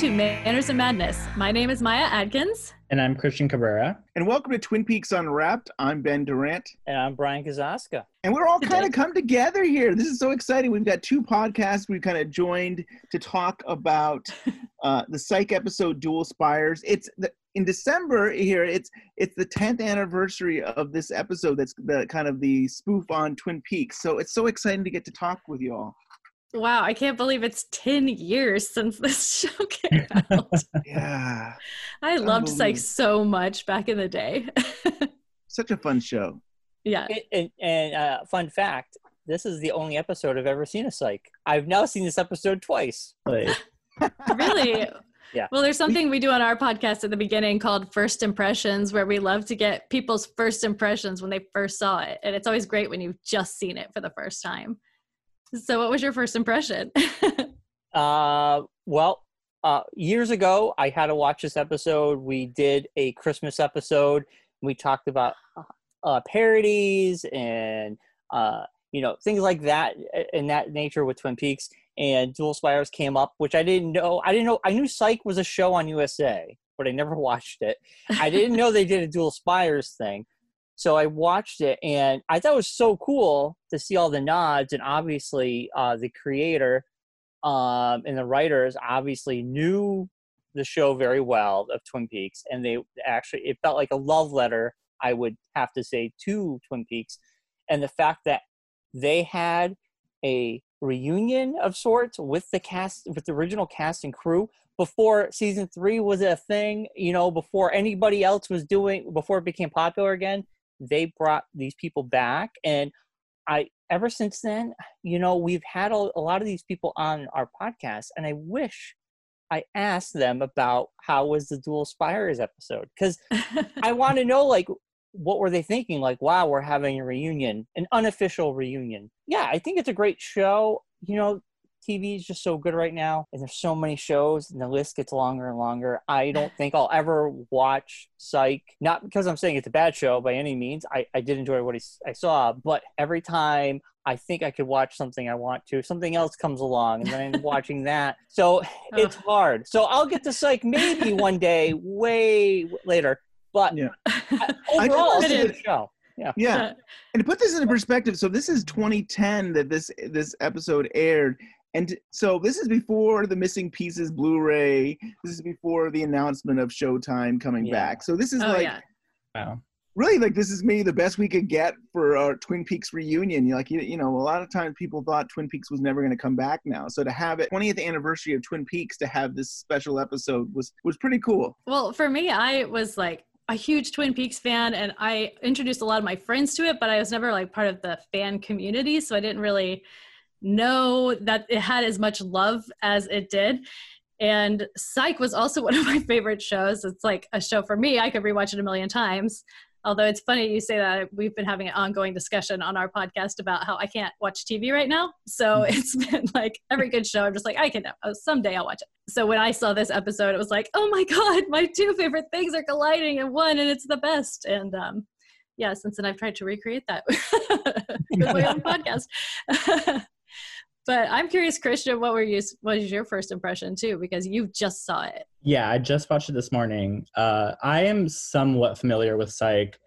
Welcome to Manners and Madness. My name is Maya Adkins. And I'm Christian Cabrera. And welcome to Twin Peaks Unwrapped. I'm Ben Durant. And I'm Brian Kazaska. And we're all kind of come together here. This is so exciting. We've got two podcasts we've kind of joined to talk about uh, the Psych episode Dual Spires. It's the, in December here. It's it's the 10th anniversary of this episode. That's the kind of the spoof on Twin Peaks. So it's so exciting to get to talk with you all. Wow, I can't believe it's 10 years since this show came out. yeah. I loved Psych so much back in the day. Such a fun show. Yeah. And, and uh, fun fact this is the only episode I've ever seen of Psych. I've now seen this episode twice. really? Yeah. Well, there's something we do on our podcast at the beginning called First Impressions, where we love to get people's first impressions when they first saw it. And it's always great when you've just seen it for the first time. So, what was your first impression? uh, well, uh, years ago, I had to watch this episode. We did a Christmas episode. We talked about uh, parodies and uh, you know things like that in that nature with Twin Peaks. And Dual Spires came up, which I didn't know. I didn't know. I knew Psych was a show on USA, but I never watched it. I didn't know they did a Dual Spires thing. So I watched it and I thought it was so cool to see all the nods. And obviously, uh, the creator um, and the writers obviously knew the show very well of Twin Peaks. And they actually, it felt like a love letter, I would have to say, to Twin Peaks. And the fact that they had a reunion of sorts with the cast, with the original cast and crew before season three was a thing, you know, before anybody else was doing, before it became popular again they brought these people back and i ever since then you know we've had a, a lot of these people on our podcast and i wish i asked them about how was the dual spires episode because i want to know like what were they thinking? Like wow we're having a reunion an unofficial reunion. Yeah i think it's a great show you know TV is just so good right now, and there's so many shows, and the list gets longer and longer. I don't think I'll ever watch Psych, not because I'm saying it's a bad show by any means. I, I did enjoy what I saw, but every time I think I could watch something I want to, something else comes along, and then I'm watching that. So it's hard. So I'll get to Psych maybe one day, way later. But yeah. overall, it's a good show. Yeah. yeah. And to put this into perspective, so this is 2010 that this this episode aired, and so this is before the Missing Pieces Blu-ray. This is before the announcement of Showtime coming yeah. back. So this is oh, like, yeah. wow. really like this is maybe the best we could get for our Twin Peaks reunion. You like you, you know a lot of times people thought Twin Peaks was never going to come back now. So to have it 20th anniversary of Twin Peaks to have this special episode was was pretty cool. Well, for me, I was like a huge Twin Peaks fan and I introduced a lot of my friends to it, but I was never like part of the fan community, so I didn't really know that it had as much love as it did. And Psych was also one of my favorite shows. It's like a show for me. I could rewatch it a million times. Although it's funny you say that we've been having an ongoing discussion on our podcast about how I can't watch TV right now. So mm-hmm. it's been like every good show, I'm just like, I can, uh, someday I'll watch it. So when I saw this episode, it was like, oh my God, my two favorite things are colliding in one and it's the best. And um, yeah, since then I've tried to recreate that with my own podcast. But I'm curious, Christian, what were you? What was your first impression too? Because you just saw it. Yeah, I just watched it this morning. Uh, I am somewhat familiar with Psych.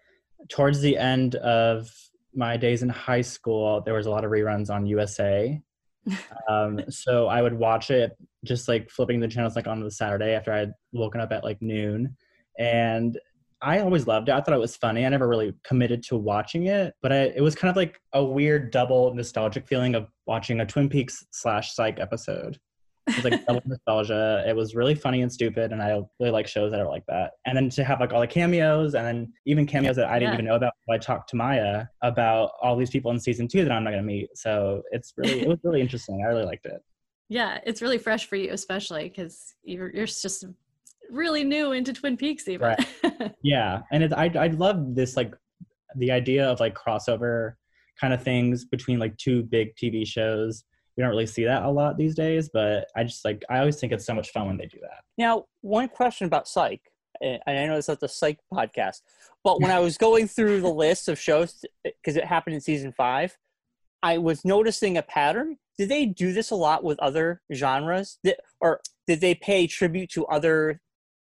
Towards the end of my days in high school, there was a lot of reruns on USA. um, so I would watch it just like flipping the channels like on the Saturday after I'd woken up at like noon. And I always loved it. I thought it was funny. I never really committed to watching it, but I, it was kind of like a weird double nostalgic feeling of watching a Twin Peaks slash Psych episode. It was like double nostalgia. It was really funny and stupid, and I really like shows that are like that. And then to have like all the cameos, and then even cameos that I didn't yeah. even know about. I talked to Maya about all these people in season two that I'm not going to meet. So it's really it was really interesting. I really liked it. Yeah, it's really fresh for you, especially because you're you're just really new into Twin Peaks even. Right. yeah, and it's I I love this like the idea of like crossover kind of things between like two big TV shows. We don't really see that a lot these days, but I just like I always think it's so much fun when they do that. Now, one question about Psych, and I know it's not the Psych podcast, but when I was going through the list of shows because it happened in season five, I was noticing a pattern. Did they do this a lot with other genres, did, or did they pay tribute to other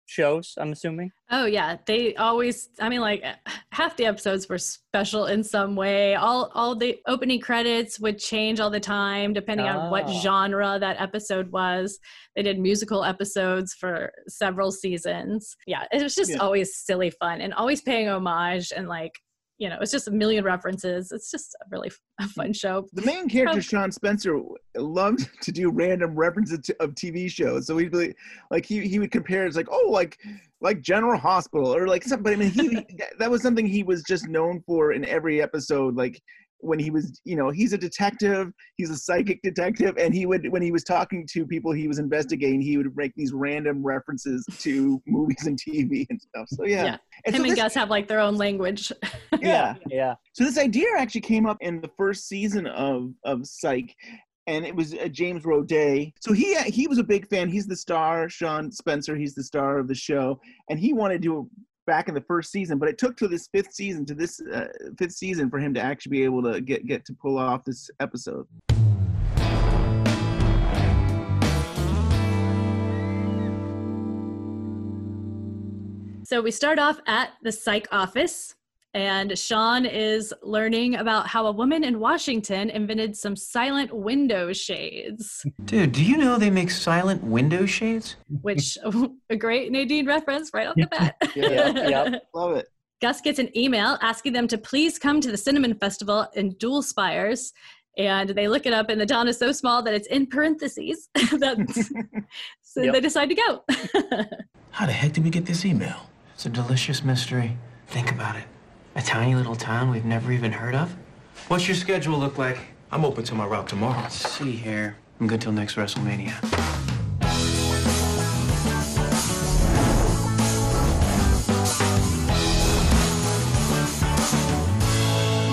shows? I'm assuming. Oh yeah, they always. I mean, like half the episodes were special in some way. All all the opening credits would change all the time depending on what Ah. genre that episode was. They did musical episodes for several seasons. Yeah, it was just Yeah. always silly fun and always paying homage and like you know, it's just a million references. It's just a really a fun show. The main character, Oh. Sean Spencer, loved to do random references to, of TV shows. So he'd be like, he he would compare it's like, oh, like like General Hospital or like something. I mean, he that- that was something he was just known for in every episode. Like when he was, you know, he's a detective, he's a psychic detective, and he would when he was talking to people he was investigating, he would make these random references to movies and TV and stuff. So yeah, Yeah. And Him so and this- Gus have like their own language. yeah. Yeah. So this idea actually came up in the first season of of Psych, and it was uh, James Roday. So he he was a big fan. He's the star. Sean Spencer. He's the star of the show, and he wanted to do it back in the first season, but it took to this fifth season to this uh, fifth season for him to actually be able to get get to pull off this episode. So we start off at the psych office, and Sean is learning about how a woman in Washington invented some silent window shades, Dude, do you know they make silent window shades? which a great Nadine reference right off the bat. Yeah, yep. Love it. Gus gets an email asking them to please come to the Cinnamon Festival in Dual Spires. And they look it up, and the town is so small that it's in parentheses. That's, so Yep. they decide to go. How the heck did we get this email? It's a delicious mystery. Think about it. A tiny little town we've never even heard of? What's your schedule look like? I'm open to my route tomorrow. Let's see here. I'm good till next WrestleMania.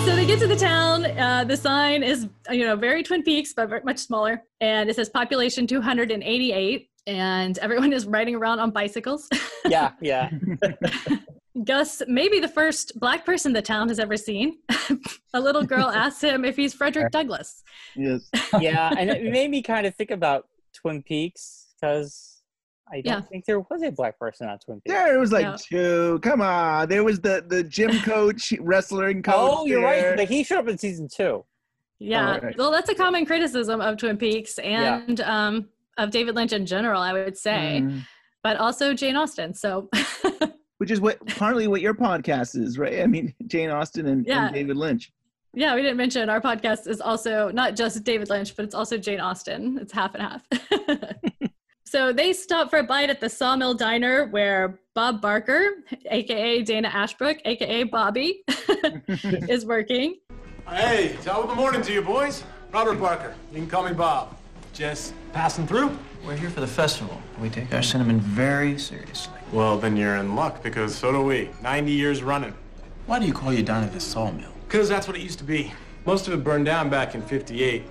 So they get to the town. Uh, the sign is, you know, very Twin Peaks, but very much smaller. And it says population 288. And everyone is riding around on bicycles. Yeah. Yeah. Gus, maybe the first black person the town has ever seen. a little girl asks him if he's Frederick Douglass. Yes. Yeah. And it made me kind of think about Twin Peaks because I don't Yeah. think there was a black person on Twin Peaks. There was like No. two. Come on. There was the the gym coach, wrestling coach. Oh, you're there. right. But he showed up in season two. Yeah. Alright. Well, that's a common criticism of Twin Peaks and um, of David Lynch in general, I would say, Mm. but also Jane Austen. So, Which is what partly what your podcast is, right? I mean, Jane Austen and, Yeah. and David Lynch. yeah, we didn't mention our podcast is also not just David Lynch, but it's also Jane Austen. It's half and half. so they stop for a bite at the Sawmill Diner where Bob Barker, aka Dana Ashbrook, aka Bobby, is working. Hey, top of the morning to you, boys. Robert Barker. You can call me Bob. Just passing through? We're here for the festival. We take our cinnamon very seriously. Well, then you're in luck because so do we. 90 years running. Why do you call your diner the sawmill? Because that's what it used to be. Most of it burned down back in 58.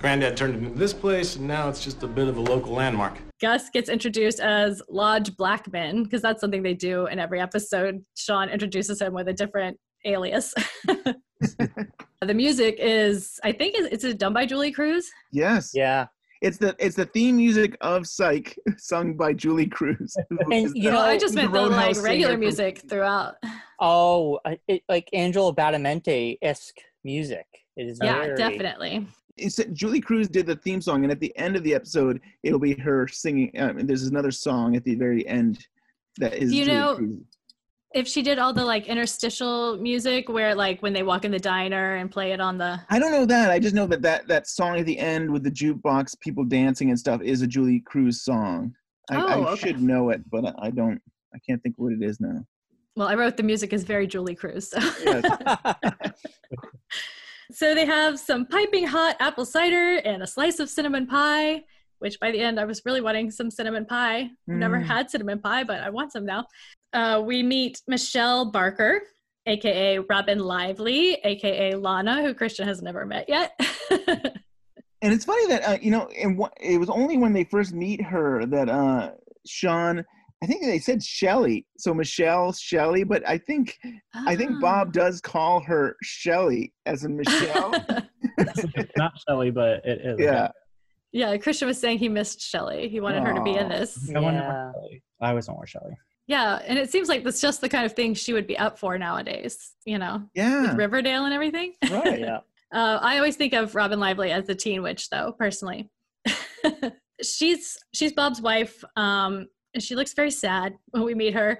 Granddad turned it into this place, and now it's just a bit of a local landmark. Gus gets introduced as Lodge Blackman because that's something they do in every episode. Sean introduces him with a different alias. the music is, I think, it's it's done by Julee Cruise. Yes. Yeah. It's the it's the theme music of Psych, sung by Julee Cruise. And, is you the- No, I just the meant the Roadhouse like singer regular from- music throughout. Oh, it, like Angelo Badalamenti esque music. It is Yeah, very, definitely. It's, Julee Cruise did the theme song, and at the end of the episode, it'll be her singing. Um, and there's another song at the very end that is. You Julie know- Cruz. If she did all the like interstitial music where like when they walk in the diner and play it on the I don't know that. I just know that that that song at the end with the jukebox, people dancing and stuff, is a Julee Cruise song. I, Oh, I okay. should know it, but I- don't. I can't think what it is now. well, I wrote the music is very Julee Cruise. So. Yes. So they have some piping hot apple cider and a slice of cinnamon pie, which by the end I was really wanting some cinnamon pie. I've never Mm. had cinnamon pie, but I want some now. Uh, we meet Michelle Barker, aka Robin Lively, aka Lana, who Christian has never met yet. And it's funny that uh, you know, and what, it was only when they first meet her that uh, Sean. I think they said Shelly, so Michelle Shelly, but I think I think Ah. Bob does call her Shelly as a Michelle. not Shelley, but it is. Yeah. Yeah, Christian was saying he missed Shelley. He wanted her to be in this. I wonder Yeah. more Shelley. I always want more Shelley. Yeah, and it seems like that's just the kind of thing she would be up for nowadays, you know, Yeah. with Riverdale and everything. Right. Yeah. Uh, I always think of Robin Lively as the teen witch, though, personally. she's she's Bob's wife, um, and she looks very sad when we meet her.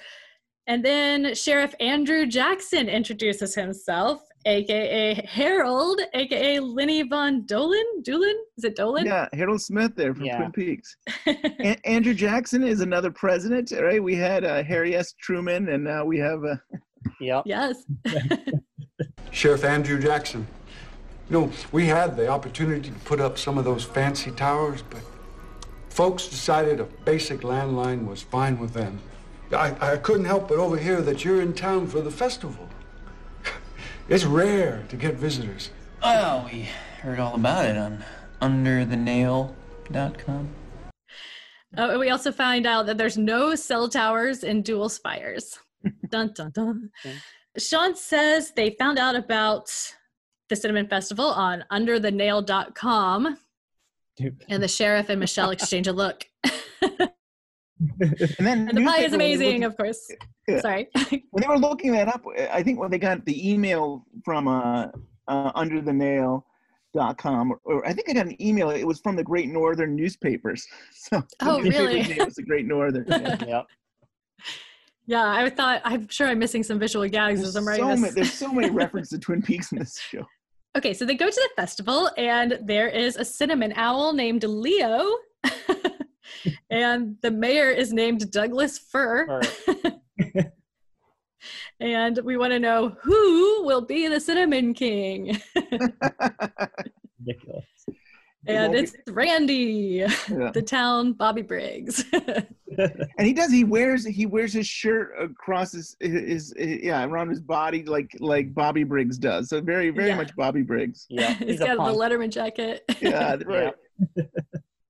And then Sheriff Andrew Jackson introduces himself, aka Harold, aka Lenny Von Dohlen. Dohlen? Is it Dohlen? Yeah, Harold Smith there from Yeah. Twin Peaks. A- Andrew Jackson is another president, right? We had uh, Harry S. Truman, and now we have. Uh, Yep. yes. Sheriff Andrew Jackson. You know, we had the opportunity to put up some of those fancy towers, but folks decided a basic landline was fine with them. I, I couldn't help but overhear that you're in town for the festival. It's rare to get visitors. Well, we heard all about it on underthenail.com. Oh, and we also find out that there's no cell towers in Dual Spires. dun dun dun. Okay. Sean says they found out about the Cinnamon Festival on underthenail.com, Dude. and the sheriff and Michelle exchange a look. and then And the pie is amazing, looked- of course. Yeah. Sorry. when they were looking that up, I think when they got the email from uh, uh, underthenail.com, or, or I think I got an email. It was from the Great Northern newspapers. So the Oh, newspaper's really? name was the Great Northern. Yeah. Yep. yeah, I thought, I'm sure I'm missing some visual gags There's, as I'm writing so this. many, there's so many references to Twin Peaks in this show. Okay, so they go to the festival, and there is a cinnamon owl named Leo. And the mayor is named Douglas Fir. And we want to know who will be the Cinnamon King. Ridiculous. and won't be- it's Randy, Yeah. the town Bobby Briggs. And he does. He wears he wears his shirt across his, his, his yeah around his body like like Bobby Briggs does. So very very Yeah. much Bobby Briggs. Yeah. He's He's a got the. Letterman jacket. Yeah, right.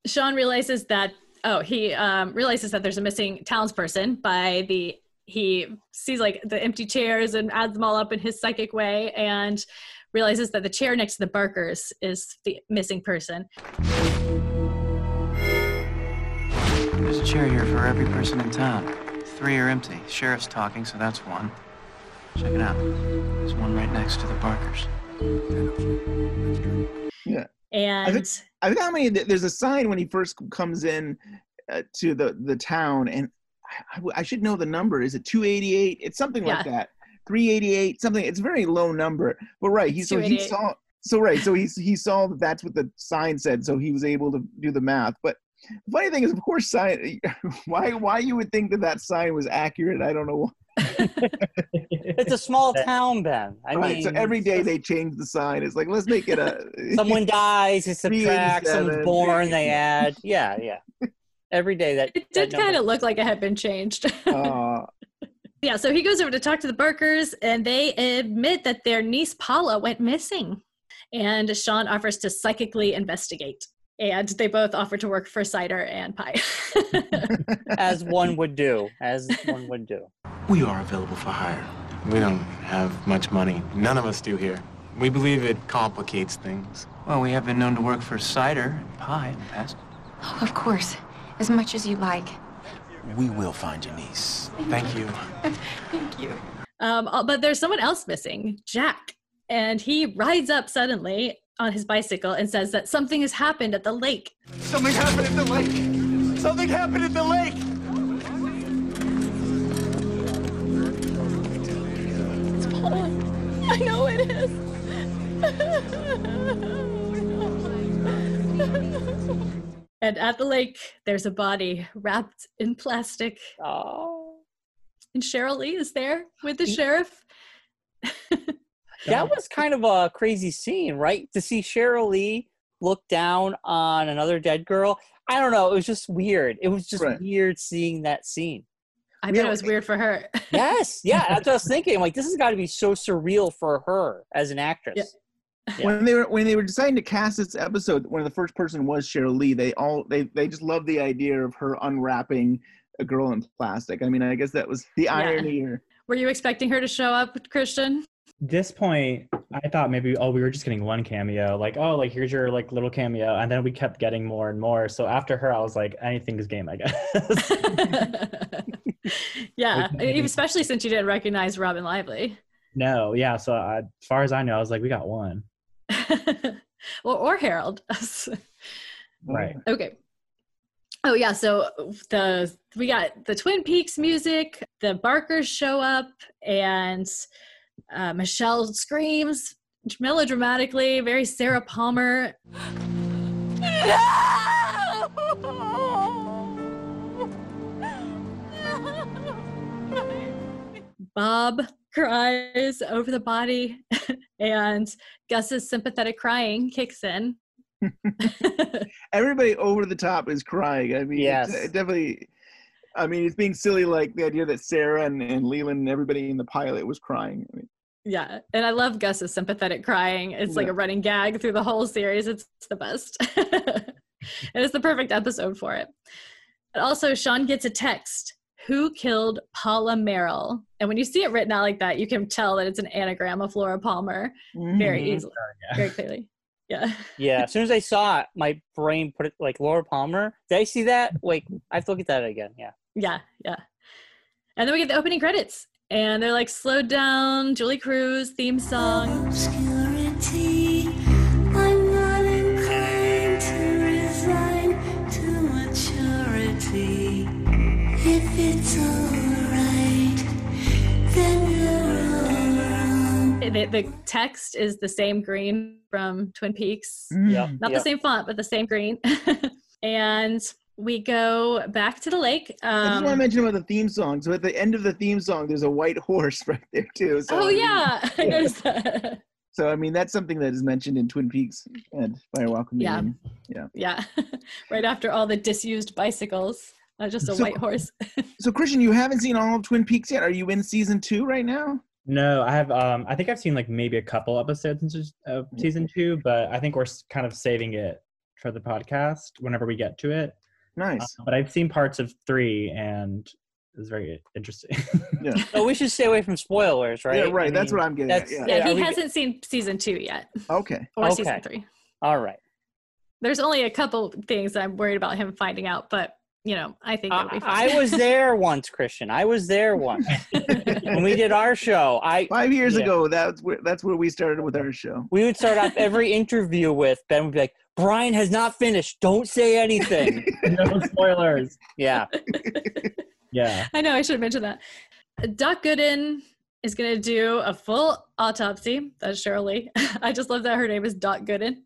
Sean realizes that oh he um, realizes that there's a missing townsperson by the he sees like the empty chairs and adds them all up in his psychic way and realizes that the chair next to the Barkers is the missing person. There's a chair here for every person in town. Three are empty. Sheriff's talking, so that's one. Check it out. There's one right next to the Barkers. And I think how many there's a sign when he first comes in uh, to the the town, and I, I should know the number. Is it 288? It's something like that. 388, something. It's a very low number, but right. He so he saw so right. So he he saw that that's what the sign said, so he was able to do the math. But the funny thing is, of course, sign. Why why you would think that that sign was accurate? I don't know. It's a small town, Ben. I right. mean, so every day they change the sign. It's like let's make it a. someone dies, they subtract. 387, Someone's born, they add. Yeah, yeah. Every day that it did kind of look like it had been changed. uh, yeah, so he goes over to talk to the Barkers, and they admit that their niece Paula went missing. And Sean offers to psychically investigate. And they both offer to work for cider and pie. as one would do, as one would do. We are available for hire. We don't have much money. None of us do here. We believe it complicates things. Well, we have been known to work for cider and pie in the past. Oh, of course. As much as you like. We will find your niece. Thank you. Thank you. um, uh, but there's someone else missing, Jack. And he rides up suddenly on his bicycle and says that something has happened at the lake. Something happened at the lake. Something happened at the lake. I know it is. and at the lake, there's a body wrapped in plastic. Oh, And Sheryl Lee is there with the sheriff. that was kind of a crazy scene, right? To see Sheryl Lee look down on another dead girl. I don't know. It was just weird. It was just Right. weird seeing that scene. I Yeah, bet it was weird for her. Yes, yeah, that's what I was thinking. I'm like, this has got to be so surreal for her as an actress. Yeah. Yeah. when they were when they were deciding to cast this episode, when the first person was Sheryl Lee, they all they they just loved the idea of her unwrapping a girl in plastic. I mean, I guess that was the irony. Or, Were you expecting her to show up, Christian? this point, I thought maybe oh we were just getting one cameo, like oh like here's your like little cameo, and then we kept getting more and more. So after her, I was like anything's game, I guess. yeah, Okay. especially since you didn't recognize Robin Lively. no, yeah. So I, as far as I know, I was like we got one. well, or Harold. Right. okay. Oh yeah, so the we got the Twin Peaks music, the Barkers show up, and uh, Michelle screams melodramatically, very Sarah Palmer. Bob cries over the body, and Gus's sympathetic crying kicks in. Everybody over the top is crying. I mean, Yes. it's, uh, definitely. I mean, it's being silly, like the idea that Sarah and, and Leland and everybody in the pilot was crying. I mean, Yeah, and I love Gus's sympathetic crying. It's like a running gag through the whole series. It's the best. and it's the perfect episode for it. But also, Sean gets a text Who killed Paula Merrill? And when you see it written out like that, you can tell that it's an anagram of Laura Palmer very Mhm. easily, Yeah. very clearly. Yeah. Yeah, as soon as I saw it, my brain put it like Laura Palmer. Did I see that? Wait, I have to look at that again. Yeah. Yeah, yeah. And then we get the opening credits. And they're like slowed down, Julee Cruise theme song. Obscurity. The, the text is the same green from Twin Peaks. Yep. Not yep. the same font, but the same green. and we go back to the lake. I just Um, want to mention about the theme song. So at the end of the theme song, there's a white horse right there too. So, oh I mean- yeah, I noticed that. So I mean, that's something that is mentioned in Twin Peaks and Firewalk with Yeah. Minion. yeah, right after all the disused bicycles, not just a So- white horse. So Christian, you haven't seen all of Twin Peaks yet. Are you in season two right now? No, I have. Um, I think I've seen like maybe a couple episodes in se- of season two, but I think we're kind of saving it for the podcast whenever we get to it. Nice. Uh, but I've seen parts of three, and it was very interesting. Yeah. Oh, we should stay away from spoilers, right? Yeah, I right. That's mean, what I'm getting at. Yeah. yeah, he we- hasn't seen season two yet, Okay. or Okay. season three. All right. There's only a couple things I'm worried about him finding out, but you know, I think uh, it'll be I. I was there once, Christian. I was there once when we did our show. I Five years Yeah. ago, that's where that's where we started with our show. we would start off every interview with Ben would be like, "Brian has not finished. Don't say anything." no spoilers. yeah. Yeah. I know I should have mentioned that. Doc Gooden is going to do a full autopsy. That's Shirley. I just love that her name is Doc Gooden.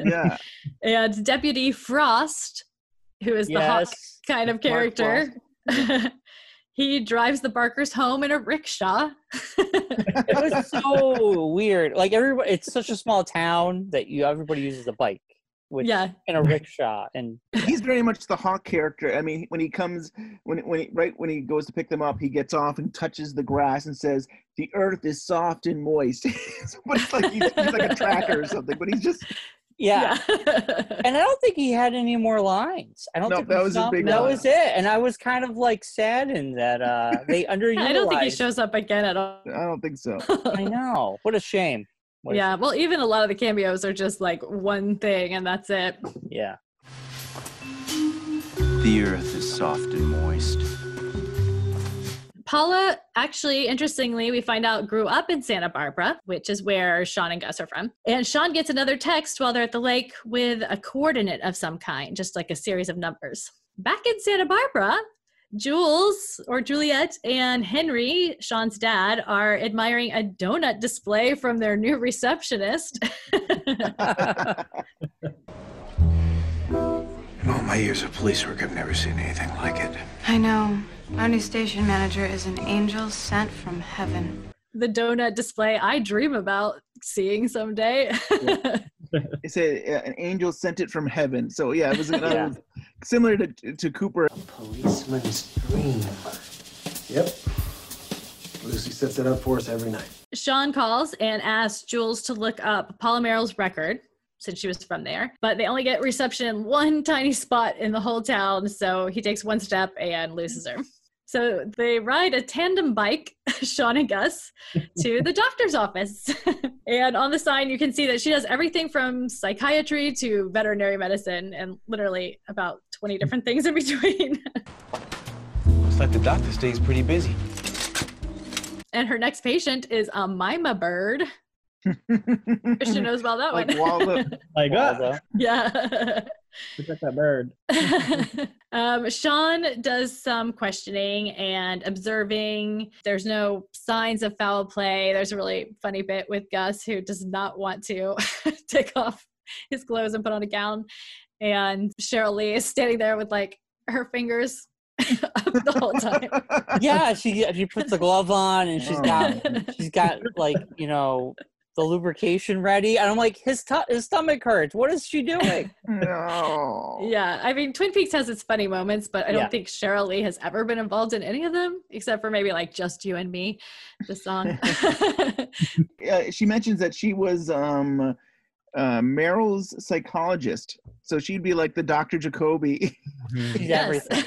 Yeah. and Deputy Frost, who is the hawk kind of character, he drives the Barkers home in a rickshaw. It was so weird. Like everybody, it's such a small town that you everybody uses a bike, which yeah, in a rickshaw, and He's very much the hawk character. I mean, when he comes, when when he, right when he goes to pick them up, he gets off and touches the grass and says, "The earth is soft and moist." but it's like he's, he's like a tracker or something. But he's just yeah. yeah. And I don't think he had any more lines. I don't No, think that we was his saw- big That line. was it. And I was kind of like saddened that uh they underutilized. I don't think he shows up again at all. I don't think so. I know. What a shame. What a yeah, well, even a lot of the cameos are just like one thing and that's it. Yeah. The earth is soft and moist. Paula, actually, interestingly, we find out grew up in Santa Barbara, which is where Sean and Gus are from. And Sean gets another text while they're at the lake with a coordinate of some kind, just like a series of numbers. Back in Santa Barbara, Jules or Juliet and Henry, Sean's dad, are admiring a donut display from their new receptionist. In all my years of police work, I've never seen anything like it. I know. Our new station manager is an angel sent from heaven. the donut display I dream about seeing someday. It said uh, an angel sent it from heaven. So yeah, it was, uh, Yeah. similar to to Cooper. Policeman's dream. Yep. Lucy sets it up for us every night. Sean calls and asks Jules to look up Paula Merrill's record since she was from there, but they only get reception in one tiny spot in the whole town. So he takes one step and loses her. So they ride a tandem bike, Sean and Gus, to the doctor's office. and on the sign, you can see that she does everything from psychiatry to veterinary medicine and literally about 20 different things in between. Looks like the doctor stays pretty busy. and her next patient is a myna bird. Christian knows about that Like one. Waldo. Like, Waldo. yeah. protect that bird. um, Sean does some questioning and observing. There's no signs of foul play. There's a really funny bit with Gus who does not want to take off his clothes and put on a gown. And Sheryl Lee is standing there with like her fingers up the whole time. Yeah, she she puts the glove on and she's got she's got like you know the lubrication ready, and I'm like his tu- his stomach hurts. What is she doing? no. Yeah, I mean, Twin Peaks has its funny moments, but I don't Yeah. think Sheryl Lee has ever been involved in any of them, except for maybe like Just You and Me, the song. Uh, she mentions that she was um, uh, Merrill's psychologist, so she'd be like the Dr. Jacoby. She's everything.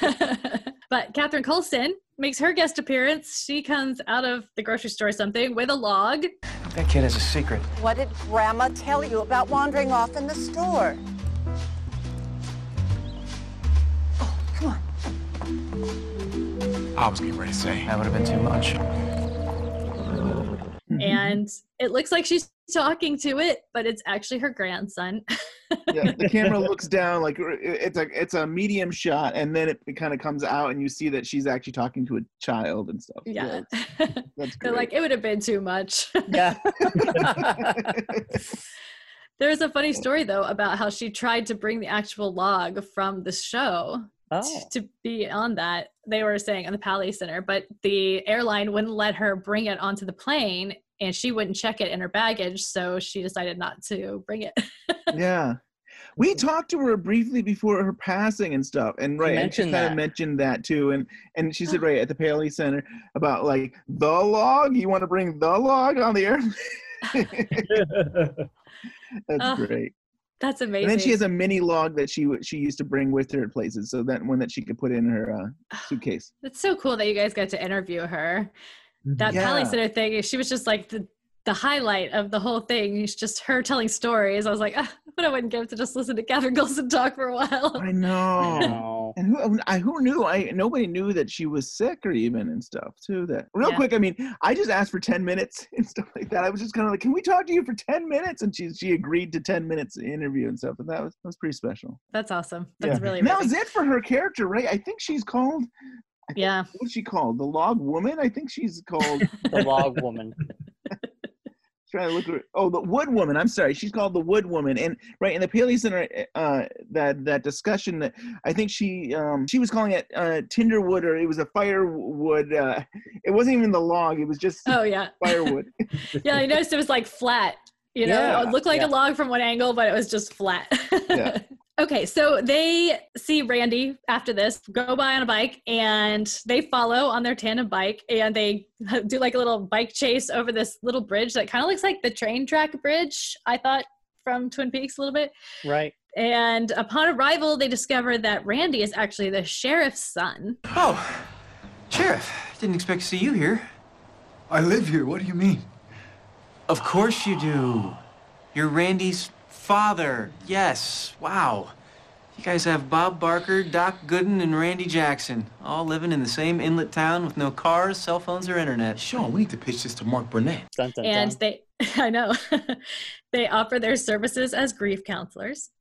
But Catherine Coulson makes her guest appearance. She comes out of the grocery store or something with a log. That kid has a secret. What did Grandma tell you about wandering off in the store? Oh, come on. I was getting ready to say. That would have been too much. And it looks like she's talking to it, but it's actually her grandson. yeah, the camera looks down like it's a it's a medium shot, and then it, it kind of comes out, and you see that she's actually talking to a child and stuff. yeah. that's They're like, it would have been too much. Yeah. There's a funny story though about how she tried to bring the actual log from the show Oh. to be on that. They were saying on the Paley Center, but the airline wouldn't let her bring it onto the plane and she wouldn't check it in her baggage, so she decided not to bring it. yeah. We talked to her briefly before her passing and stuff, and right, and she mentioned kind of that. mentioned that too, and and she said right at the Paley Center about like the log. You want to bring the log on the air That's Oh, great. That's amazing. And then she has a mini log that she w- she used to bring with her at places, so that one that she could put in her uh, suitcase. It's so cool that you guys got to interview her. That Paley Yeah. Center thing, she was just like the the highlight of the whole thing. It's just her telling stories. I was like, ah, what I wouldn't give to just listen to Catherine Coulson talk for a while. I know. And who I, who knew? I nobody knew that she was sick or even and stuff too. That real Yeah. quick. I mean, I just asked for ten minutes and stuff like that. I was just kind of like, "Can we talk to you for ten minutes?" And she she agreed to ten minutes interview and stuff. And that was that was pretty special. That's awesome. That's yeah. really And that was it for her character, right? I think she's called. Yeah. What's she called? The Log Woman. I think she's called. The log woman. trying to look at oh the wood woman i'm sorry she's called the wood woman and right in the paley center uh that that discussion that i think she um she was calling it uh tinderwood or it was a firewood uh it wasn't even the log it was just Oh yeah. firewood Yeah, I noticed it was like flat. You know, Yeah, it looked like yeah. a log from one angle, but it was just flat. Yeah. Okay, so they see Randy after this go by on a bike and they follow on their tandem bike and they do like a little bike chase over this little bridge that kind of looks like the train track bridge, I thought from Twin Peaks a little bit. Right. And upon arrival, they discover that Randy is actually the sheriff's son. Oh, Sheriff, didn't expect to see you here. I live here. What do you mean? Of course you do. You're Randy's father. Yes. Wow. You guys have Bob Barker, Doc Gooden, and Randy Jackson, all living in the same inlet town with no cars, cell phones, or internet. Sean, we need to pitch this to Mark Burnett. Dun, dun, and dun. they i know they offer their services as grief counselors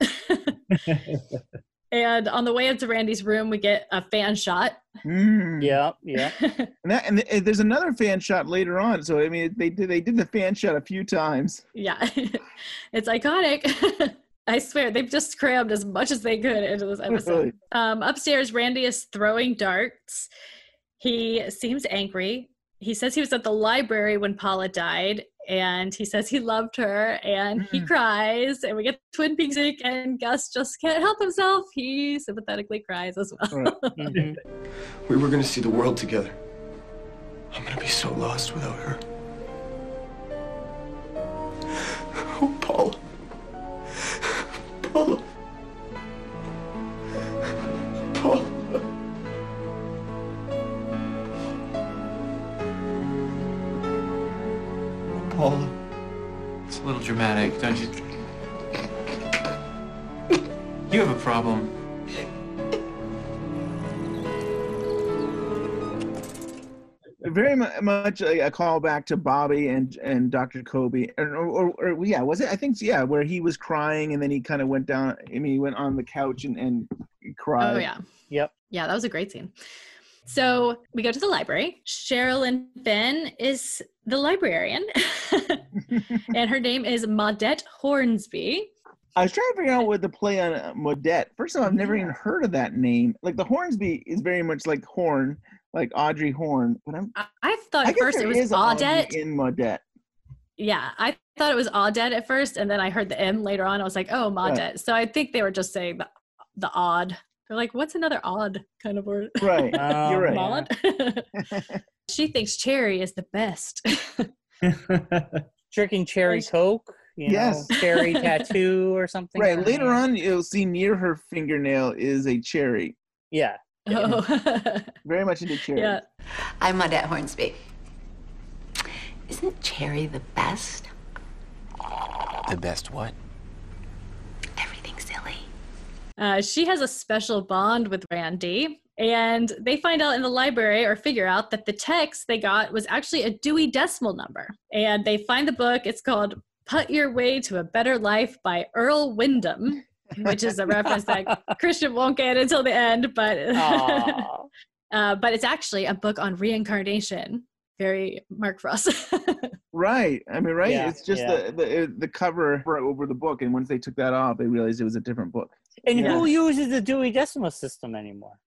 and on the way up to randy's room we get a fan shot. Mm. Yeah, yeah. and, that, and th- there's another fan shot later on. So i mean they did they did the fan shot a few times. Yeah. It's iconic. I swear they've just crammed as much as they could into this episode. Really. um, upstairs randy is throwing darts. He seems angry. He says he was at the library when paula died and he says he loved her and he Mm. cries and we get twin peaks Inc. and gus just can't help himself he sympathetically cries as well Right. Mhm. We were gonna see the world together. I'm gonna be so lost without her. Oh, Paula. Paula. Paula. Dramatic, don't you? You have a problem. very mu- much a, a call back to Bobby and and Dr. Kobe, or, or, or yeah, was it? I think yeah, where he was crying and then he kind of went down. I mean, he went on the couch and and cried. Oh yeah. Yep. Yeah, that was a great scene. So we go to the library. Sherilyn Fenn is the librarian, and her name is Maudette Hornsby. I was trying to figure out what the play on uh, Maudette. First of all, I've never even heard of that name. Like the Hornsby is very much like Horn, like Audrey Horne. But I'm I, I thought I first it was Audette. in Maudette. Yeah, I thought it was Audette at first, and then I heard the M later on. I was like, oh. Maudette. So I think they were just saying the, the odd. They're like, what's another odd kind of word? Right, Um, you're right. Maud. she thinks Cherry is the best. Drinking cherry coke. You Yes. Know, cherry tattoo or something. Right. on Later there. on, you'll see near her fingernail is a cherry. Yeah. Oh. Very much into cherry. yeah. I'm Audette Hornsby. Isn't Cherry the best? The best what? Uh, she has a special bond with Randy, and they find out in the library or figure out that the text they got was actually a Dewey Decimal number. And they find the book. It's called Put Your Way to a Better Life by Earl Wyndham, which is a reference that Christian won't get until the end, but uh, but it's actually a book on reincarnation. Very Mark Frost. Right. I mean, right. Yeah, it's just yeah. the, the the cover for- over the book, and once they took that off, they realized it was a different book. And Yeah. who uses the Dewey Decimal System anymore?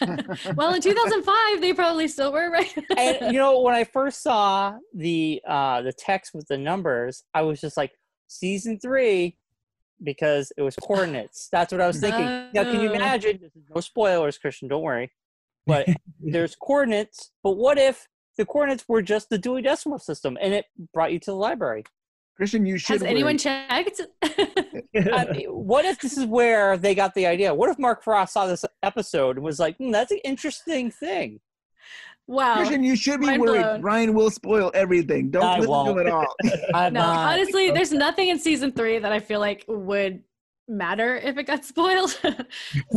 well, in 2005, they probably still were, right? and you know, when I first saw the uh the text with the numbers, I was just like, season three, because it was coordinates. That's what I was thinking. now, can you Oh. imagine? No spoilers, Christian. Don't worry. But there's coordinates. But what if the coordinates were just the Dewey Decimal System, and it brought you to the library? Christian, you should. Has anyone worry. checked? I what if this is where they got the idea? What if Mark Frost saw this episode and was like, hmm, "That's an interesting thing"? wow. Christian, you should be Mind worried. blown. Brian will spoil everything. Don't I listen won't. to him at all. No, not- honestly, there's nothing in season three that I feel like would matter if it got spoiled.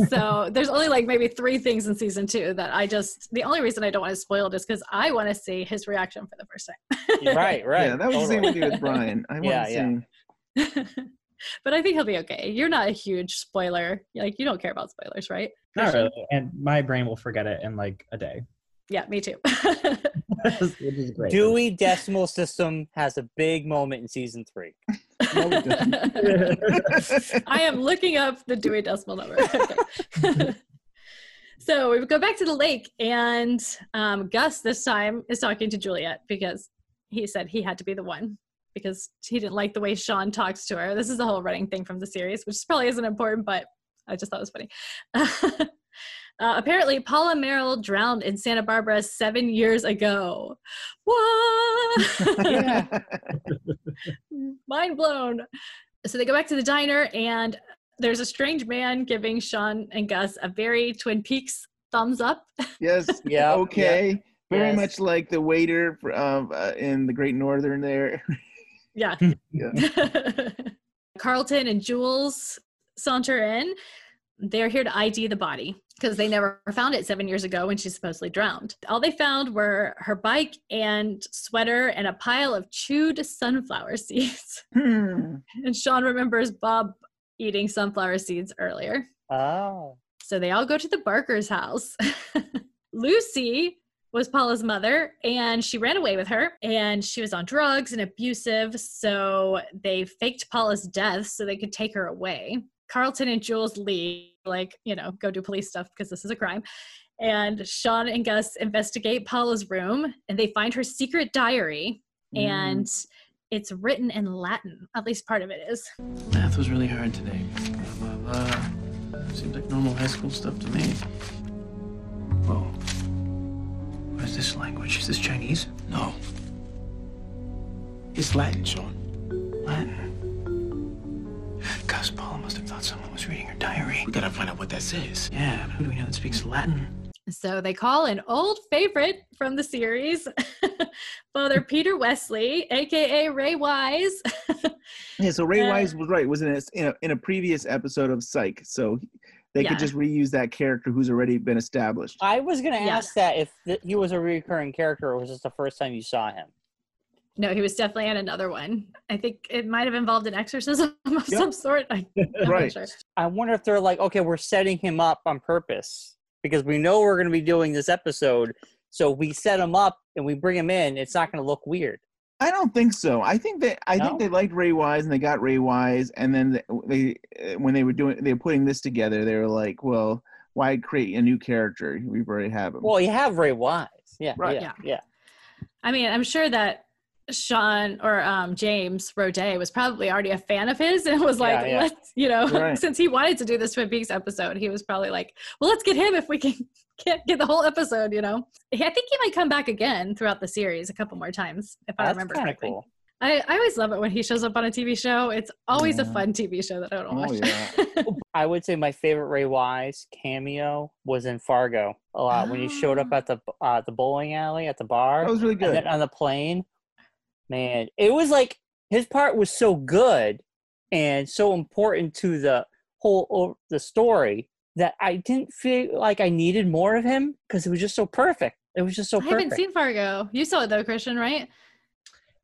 so there's only like maybe three things in season two that I just the only reason I don't want to spoil it is because I want to see his reaction for the first time. right, right. yeah, that was the same with you with Brian. I want Yeah, the yeah. but I think he'll be okay. You're not a huge spoiler. Like you don't care about spoilers, right? Not really. And my brain will forget it in like a day. Yeah, me too. Which is great. Dewey Decimal System has a big moment in season three. No, it doesn't. I am looking up the Dewey Decimal number. Okay. so we go back to the lake, and um, Gus this time is talking to Juliet because he said he had to be the one because he didn't like the way Sean talks to her. This is the whole running thing from the series, which probably isn't important, but I just thought it was funny. Uh, apparently, Paula Merrill drowned in Santa Barbara seven years ago. What? Mind blown. So they go back to the diner, and there's a strange man giving Sean and Gus a very Twin Peaks thumbs up. yes. Yeah. Okay. Very Yes. much like the waiter um, uh, in the Great Northern there. Yeah. Yeah. Carlton and Jules saunter in. They're here to ID the body because they never found it seven years ago when she supposedly drowned. All they found were her bike and sweater and a pile of chewed sunflower seeds. Hmm. And Sean remembers Bob eating sunflower seeds earlier. Oh. So they all go to the Barker's house. Lucy was Paula's mother and she ran away with her and she was on drugs and abusive. So they faked Paula's death so they could take her away. Carlton and Jules leave, like, you know, go do police stuff because this is a crime. And Sean and Gus investigate Paula's room and they find her secret diary mm. and it's written in Latin. At least part of it is. Math was really hard today. Blah, blah, blah. Seems like normal high school stuff to me. Whoa. What is this language? Is this Chinese? No. It's Latin, Sean. Latin. Gus, Paula thought someone was reading her diary. We gotta find out what that says. Yeah, but who do we know that speaks Latin? So they call an old favorite from the series, Father Peter Wesley, aka Ray Wise. Yeah, so Ray Uh, Wise was right, was in a, in a in a previous episode of Psych, so they Yeah. could just reuse that character who's already been established. I was gonna Yeah. ask that if th- he was a recurring character or was this the first time you saw him? No, he was definitely in another one. I think it might have involved an exorcism of some sort. I, I'm Right. sure. I wonder if they're like, okay, we're setting him up on purpose because we know we're going to be doing this episode. So we set him up and we bring him in. It's not going to look weird. I don't think so. I think that I No? think they liked Ray Wise and they got Ray Wise, and then they, they uh, when they were doing they were putting this together, they were like, well, why create a new character? We've already have him. Well, you have Ray Wise. Yeah. Right. Yeah. Yeah. I mean, I'm sure that Sean or um, James Roday was probably already a fan of his and was like, Yeah, yeah. let's, you know, Right. since he wanted to do this Twin Peaks episode, he was probably like, well, let's get him if we can get, get the whole episode, you know? I think he might come back again throughout the series a couple more times, if I That's remember kind of correctly. cool. I, I always love it when he shows up on a TV show. It's always a fun TV show that I don't watch. Oh, yeah. I would say my favorite Ray Wise cameo was in Fargo a lot when he showed up Ah. at the uh, the bowling alley at the bar. That was really and good. then on the plane. Man, it was like his part was so good and so important to the whole o- the story that I didn't feel like I needed more of him because it was just so perfect. It was just so I haven't perfect. seen Fargo. You saw it though, Christian, right?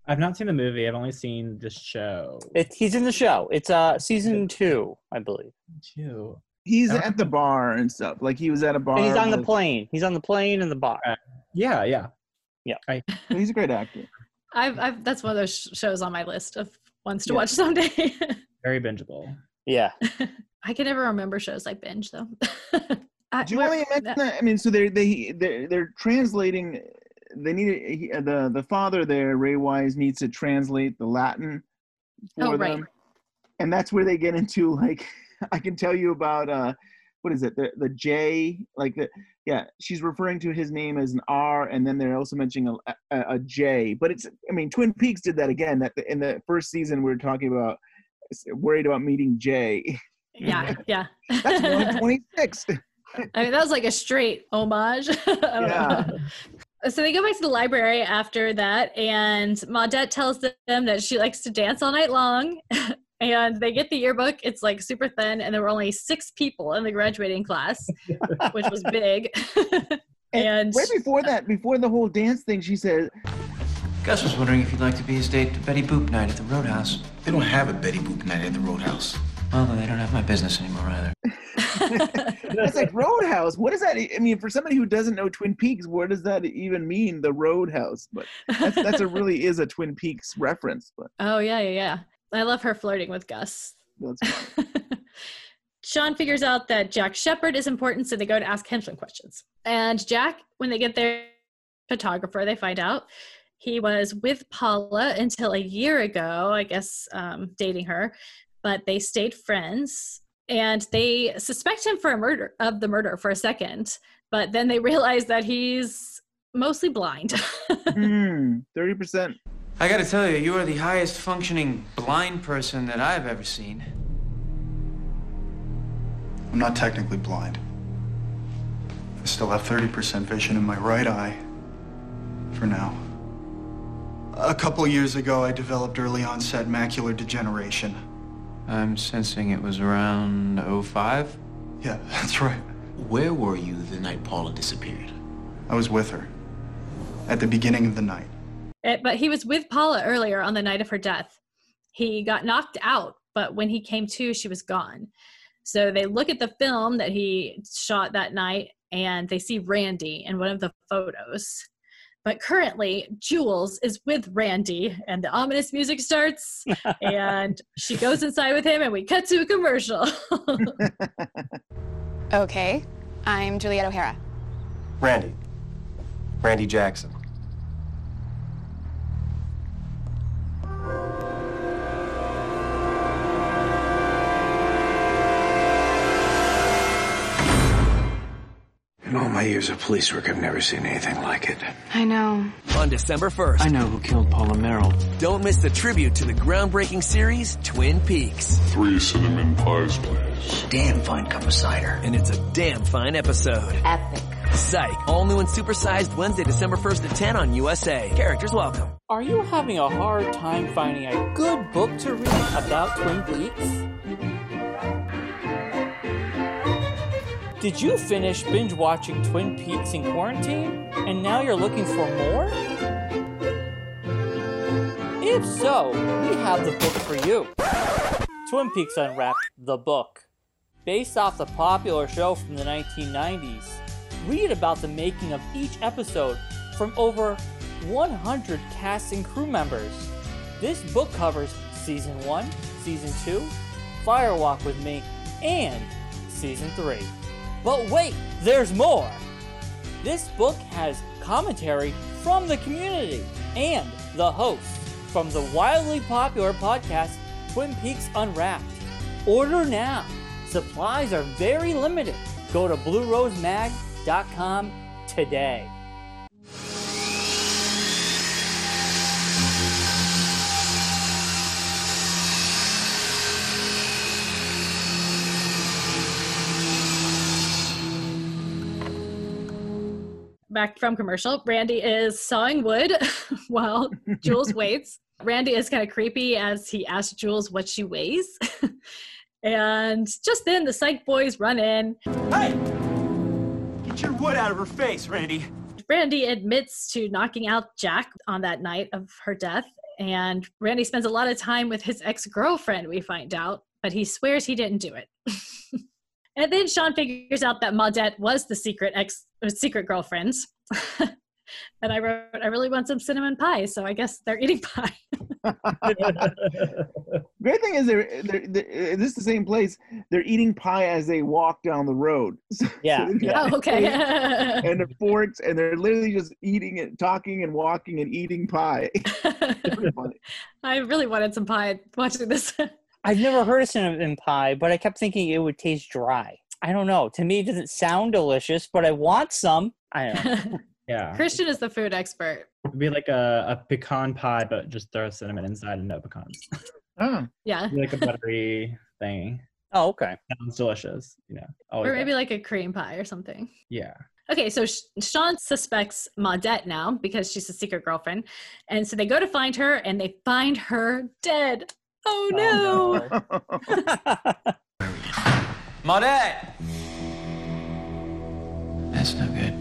I've not seen the movie. I've only seen the show. It, he's in the show. It's uh season two, I believe. Too. He's I at the bar and stuff. Like he was at a bar. And he's on the plane. He's on the plane and the bar. Yeah, yeah, yeah. He's a great actor. I've, I've that's one of those sh- shows on my list of ones to Yeah. watch someday. Very bingeable. Yeah. I can never remember shows I binge though. I, Do you where- want me to mention that? I mean, so they're they they're, they're translating. They need he, the the father there, Ray Wise, needs to translate the Latin for Oh, right. them, and that's where they get into like I can tell you about uh what is it the the J like the yeah she's referring to his name as an R and then they're also mentioning a, a, a J but it's I mean Twin Peaks did that again that in the first season we were talking about worried about meeting J yeah, yeah. that's 126 I mean, that was like a straight homage. I don't Yeah. know. So they go back to the library after that, and Maudette tells them that she likes to dance all night long. And they get the yearbook. It's like super thin, and there were only six people in the graduating class, which was big. and right before that before the whole dance thing she said Gus was wondering if you'd like to be his date to Betty Boop night at the Roadhouse. They don't have a Betty Boop night at the Roadhouse. Well, then they don't have my business anymore either. That's like Roadhouse. What does that? I mean, for somebody who doesn't know Twin Peaks, what does that even mean? The Roadhouse, but that's, that's a really is a Twin Peaks reference. But oh yeah, yeah, yeah. I love her flirting with Gus. Sean figures out that Jack Shepard is important, so they go to ask him some questions. And Jack, when they get their photographer, they find out he was with Paula until a year ago, I guess, um, dating her, but they stayed friends. And they suspect him for a murder of the murder for a second, but then they realize that he's mostly blind. Hmm, Thirty percent. I gotta tell you, you are the highest functioning blind person that I've ever seen. I'm not technically blind. I still have 30% vision in my right eye. For now. A couple years ago, I developed early onset macular degeneration. I'm sensing it was around 05? Yeah, that's right. Where were you the night Paula disappeared? I was with her. At the beginning of the night. Eh, but he was with Paula earlier on the night of her death. He got knocked out, but when he came to, she was gone. So they look at the film that he shot that night and they see Randy in one of the photos. But currently, Jules is with Randy, and the ominous music starts, and she goes inside with him, and we cut to a commercial. Okay, I'm Juliet O'Hara. Randy. Randy Jackson. My years of police work, I've never seen anything like it. I know. On December 1st. I know who killed Paula Merrill. Don't miss the tribute to the groundbreaking series, Twin Peaks. Three cinnamon pies, please. Damn fine cup of cider. And it's a damn fine episode. Epic. Psych, all new and supersized Wednesday, December 1st at 10 on USA. Characters welcome. Are you having a hard time finding a good book to read about Twin Peaks? Did you finish binge watching Twin Peaks in quarantine and now you're looking for more? If so, we have the book for you Twin Peaks Unwrapped, the book. Based off the popular show from the 1990s, read about the making of each episode from over 100 cast and crew members. This book covers Season 1, Season 2, Firewalk with Me, and Season 3. But wait, there's more! This book has commentary from the community and the hosts from the wildly popular podcast Twin Peaks Unwrapped. Order now. Supplies are very limited. Go to bluerosemag.com today. Back from commercial. Randy is sawing wood while Jules waits. Randy is kind of creepy as he asks Jules what she weighs. and just then the psych boys run in. Hey! Get your wood out of her face, Randy. Randy admits to knocking out Jack on that night of her death. And Randy spends a lot of time with his ex girlfriend, we find out, but he swears he didn't do it. And then Sean figures out that Maudette was the secret ex uh, secret girlfriend. and I wrote, I really want some cinnamon pie, so I guess they're eating pie. Great thing is they're, they're, they're this is the same place. They're eating pie as they walk down the road. So, Yeah, they've yeah. Oh, okay. and the forks, and they're literally just eating and talking and walking and eating pie. It's pretty funny. I really wanted some pie watching this. I've never heard of cinnamon pie, but I kept thinking it would taste dry. I don't know. To me, it doesn't sound delicious, but I want some. I don't know. Yeah. Christian is the food expert. It'd be like a, a pecan pie, but just throw cinnamon inside and no pecans. Oh. Yeah. Be like a buttery thing. Oh, okay. Sounds delicious. You know. Always Or does. maybe like a cream pie or something. Yeah. Okay, so Sh- Sean suspects Maudette now because she's a secret girlfriend. And so they go to find her and they find her dead. Oh, oh no. Maudette! That's no good.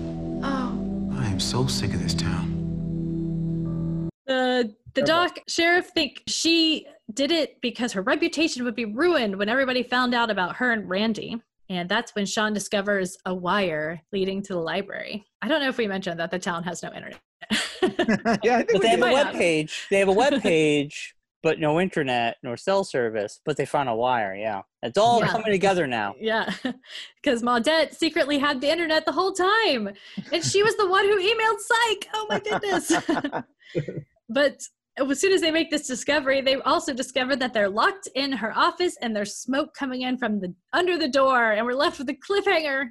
Oh. I am so sick of this town. The the doc sheriff think she did it because her reputation would be ruined when everybody found out about her and Randy. And that's when Sean discovers a wire leading to the library. I don't know if we mentioned that the town has no internet. yeah, I think But we they have a web page. They have a web page, but no internet nor cell service. But they found a wire. Yeah, it's all Yeah. coming together now. Yeah, because Maudette secretly had the internet the whole time, and she was the one who emailed Psych. Oh my goodness! but as soon as they make this discovery, they also discover that they're locked in her office, and there's smoke coming in from the under the door, and we're left with a cliffhanger.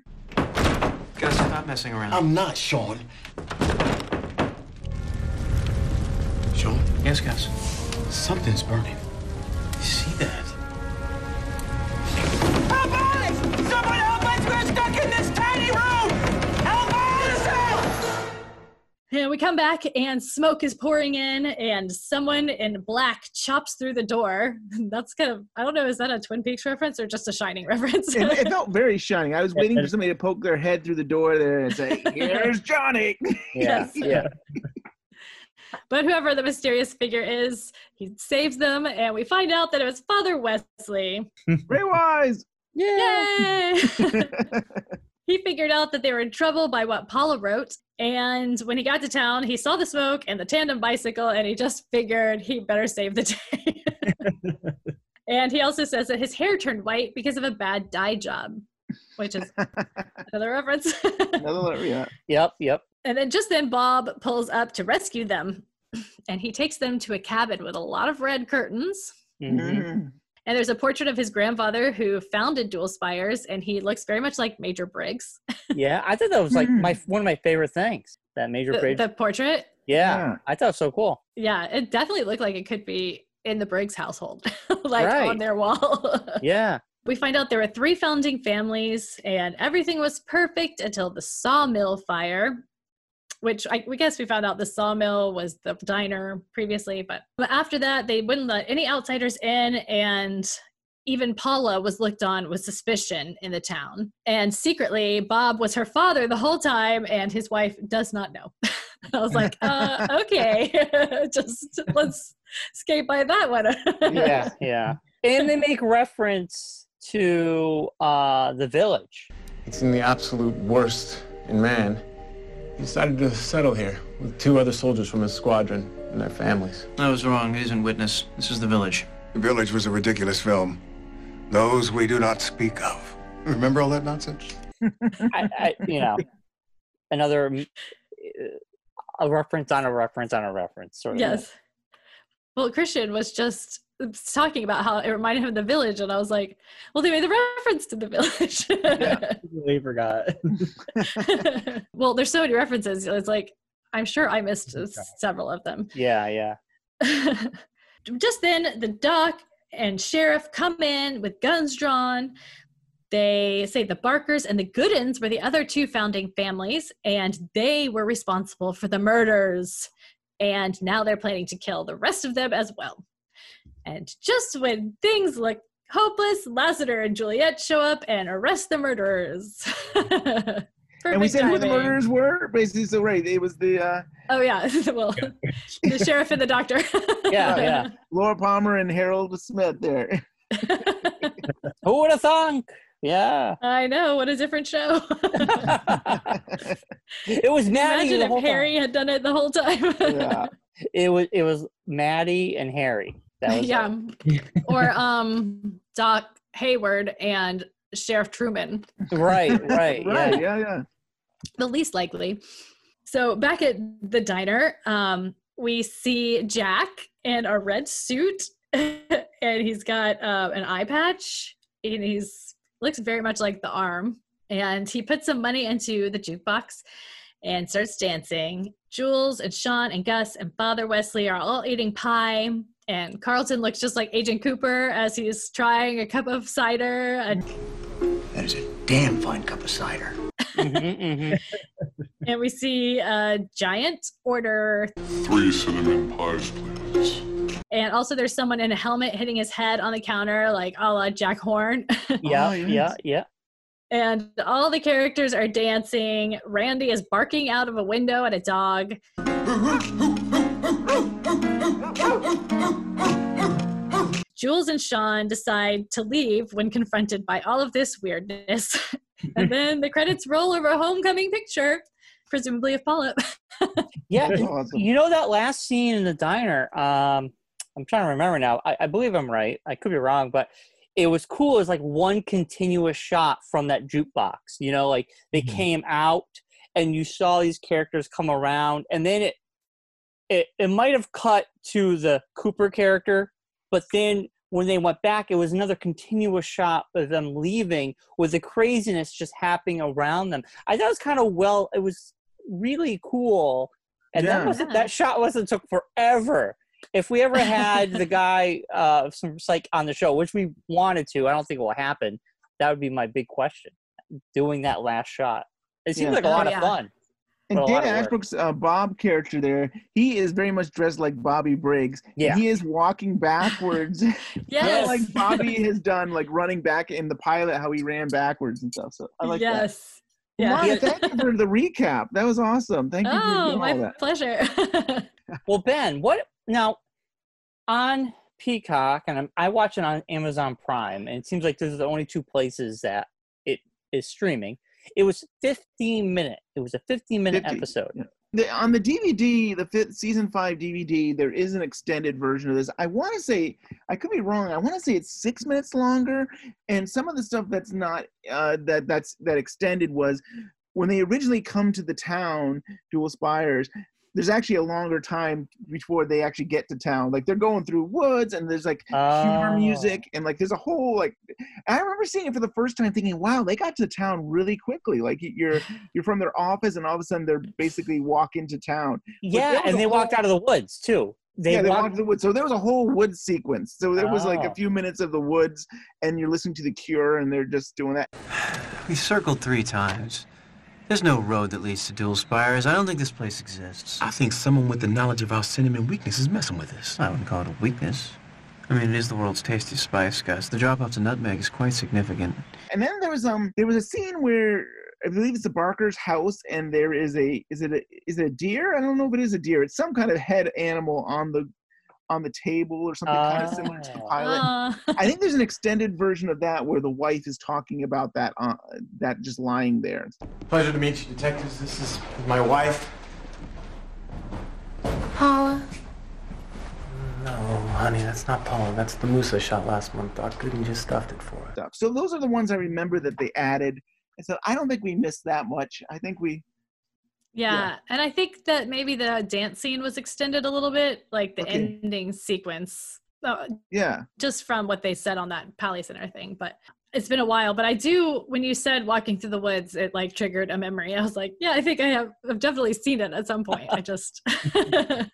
Gus, not messing around. I'm not, Sean. Sean? Yes, Gus. Something's burning. You see that? Help us! Someone help us! We're stuck in this tiny room! Help us! Out! And we come back, and smoke is pouring in, and someone in black chops through the door. That's kind of, I don't know, is that a Twin Peaks reference or just a Shining reference? it, it felt very shining. I was waiting for somebody to poke their head through the door there and say, "Here's Johnny." Yes. yeah. But whoever the mysterious figure is, he saves them, and we find out that it was Father Wesley. Ray Wise. Yay! he figured out that they were in trouble by what Paula wrote. And when he got to town, he saw the smoke and the tandem bicycle, and he just figured he better save the day. and he also says that his hair turned white because of a bad dye job, which is another reference. Another, yeah. Yep. Yep. And then just then, Bob pulls up to rescue them, and he takes them to a cabin with a lot of red curtains. Mhm. And there's a portrait of his grandfather who founded Dual Spires, and he looks very much like Major Briggs. Yeah, I thought that was like my one of my favorite things. That major The, bridge. the portrait, yeah, Yeah. I thought it was so cool. yeah, it definitely looked like it could be in the Briggs household, like Right. on their wall. Yeah. We find out there were three founding families, and everything was perfect until the sawmill fire, which I we guess we found out the sawmill was the diner previously, but, but after that, they wouldn't let any outsiders in, and even Paula was looked on with suspicion in the town. And secretly, Bob was her father the whole time, and his wife does not know. I was like, uh, okay, just let's skate by that one. yeah, yeah. And they make reference to uh, the village. It's in the absolute worst in man. He decided to settle here with two other soldiers from his squadron and their families. I was wrong. He isn't Witness. This is The Village. The Village was a ridiculous film. Those we do not speak of. Remember all that nonsense? I, I, you know, another a reference on a reference on a reference, sort of. yes. Well, Christian was just talking about how it reminded him of the village, and I was like, well, they made the reference to the village. yeah, Completely forgot. well, there's so many references. It's like, I'm sure I missed several of them. Yeah, yeah. Just then, the duck and sheriff come in with guns drawn. They say the Barkers and the Goodens were the other two founding families, and they were responsible for the murders. And now they're planning to kill the rest of them as well. And just when things look hopeless, Lassiter and Juliet show up and arrest the murderers. and we Perfect said who the murderers were. Basically, so right, it was the uh, Oh yeah, well, the sheriff and the doctor. yeah, yeah. Laura Palmer and Harold Smith there. Who would have thunk? Yeah. I know. What a different show. It was Maddie Imagine the if whole Harry had done it the whole time. time. It was it was Maddie and Harry. That was yeah. or um Doc Hayward and Sheriff Truman. Right, right, right, yeah. yeah, yeah. The least likely. So back at the diner, um, we see Jack in a red suit and he's got uh, an eye patch and he's looks very much like the arm. And he puts some money into the jukebox and starts dancing. Jules and Sean and Gus and Father Wesley are all eating pie. And Carlton looks just like Agent Cooper as he's trying a cup of cider. And, That is a damn fine cup of cider. Mm-hmm, and we see a giant order. Three cinnamon pies, please. And also, there's someone in a helmet hitting his head on the counter, like a la Jack Horn. Yeah, yeah, yeah. And all the characters are dancing. Randy is barking out of a window at a dog. Jules and Sean decide to leave when confronted by all of this weirdness. and then the credits roll over a homecoming picture, presumably of Paula. Yeah, awesome. you know that last scene in the diner. Um, I'm trying to remember now. I, I believe I'm right. I could be wrong, but it was cool. It was like one continuous shot from that jukebox. You know, like they came out and you saw these characters come around, and then it it it might have cut to the Cooper character, but then when they went back, it was another continuous shot of them leaving with the craziness just happening around them. I thought it was kind of well. It was really cool and Yeah. that wasn't that shot wasn't took forever. If we ever had the guy uh some psych on the show, which we wanted to, I don't think it will happen. That would be my big question. Doing that last shot. It seems Yeah. like a Oh, lot yeah. of fun. And but Dan lot. Ashbrook's uh, Bob character there, he is very much dressed like Bobby Briggs. Yeah. he is walking backwards. Yes. like Bobby has done, like running back in the pilot, how he ran backwards and stuff. So I like that. yes. Yeah. Ron, thank you for the recap. That was awesome. Thank you for Oh, doing all my that. pleasure. Well, Ben, what now on Peacock and I'm, I watch it on Amazon Prime, and it seems like those are the only two places that it is streaming. It was 15 minute. It was a 15 minute 50, episode. yeah. The, on the DVD, the fifth season five DVD, there is an extended version of this. I want to say, I could be wrong. I want to say it's six minutes longer, and some of the stuff that's not uh, that that's that extended was when they originally come to the town, Dual Spires. There's actually a longer time before they actually get to town. Like they're going through woods, and there's like humor Oh. music, and like there's a whole like. I remember seeing it for the first time, thinking, "Wow, they got to town really quickly." Like you're you're from their office, and all of a sudden they're basically walk into town. Yeah, and they whole- walked out of the woods too. They yeah, they walk- walked the woods. So there was a whole wood sequence. So there was like a Oh. few minutes of the woods, and you're listening to The Cure, and they're just doing that. We circled three times. There's no road that leads to Dual Spires. I don't think this place exists. I think someone with the knowledge of our cinnamon weakness is messing with us. I wouldn't call it a weakness. I mean, it is the world's tastiest spice, Gus. The drop off to nutmeg is quite significant. And then there was um there was a scene where I believe it's the Barker's house, and there is a is it a is it a deer? I don't know if it is a deer. It's some kind of head animal on the on the table or something kind of similar to the pilot. Uh, I think there's an extended version of that where the wife is talking about that uh, that just lying there. Pleasure to meet you, detectives. This is my wife. Paula. No, honey, that's not Paula. That's the moose I shot last month. Doc Gooden just stuffed it for us. Stuff. So those are the ones I remember that they added. And so I don't think we missed that much. I think we yeah. and I think that maybe the dance scene was extended a little bit, like the Okay. ending sequence, uh, yeah. just from what they said on that Paley Center thing. But it's been a while. But I do, when you said walking through the woods, it like triggered a memory. I was like, yeah, I think I have. I've definitely seen it at some point. I just.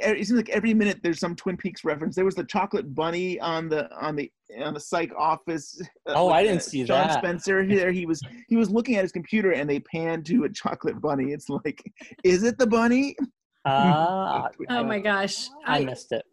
it seems like every minute there's some Twin Peaks reference. There was the chocolate bunny on the on the on the psych office. uh, Oh, I didn't uh, see John that. John Spencer here. He was he was looking at his computer and they panned to a chocolate bunny. It's like, is it the bunny? Ah, oh my gosh. I missed it.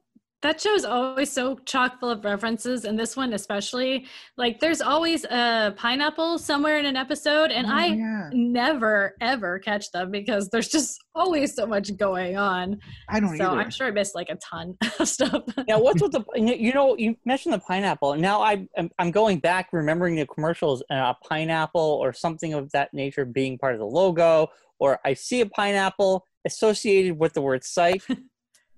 That show is always so chock full of references and this one especially like there's always a pineapple somewhere in an episode and Oh, i yeah. never ever catch them because there's just always so much going on I don't so either. i'm sure i missed like a ton of stuff yeah what's with the you know you mentioned the pineapple. Now I I'm, I'm going back remembering the commercials and a pineapple or something of that nature being part of the logo, or I see a pineapple associated with the word psych.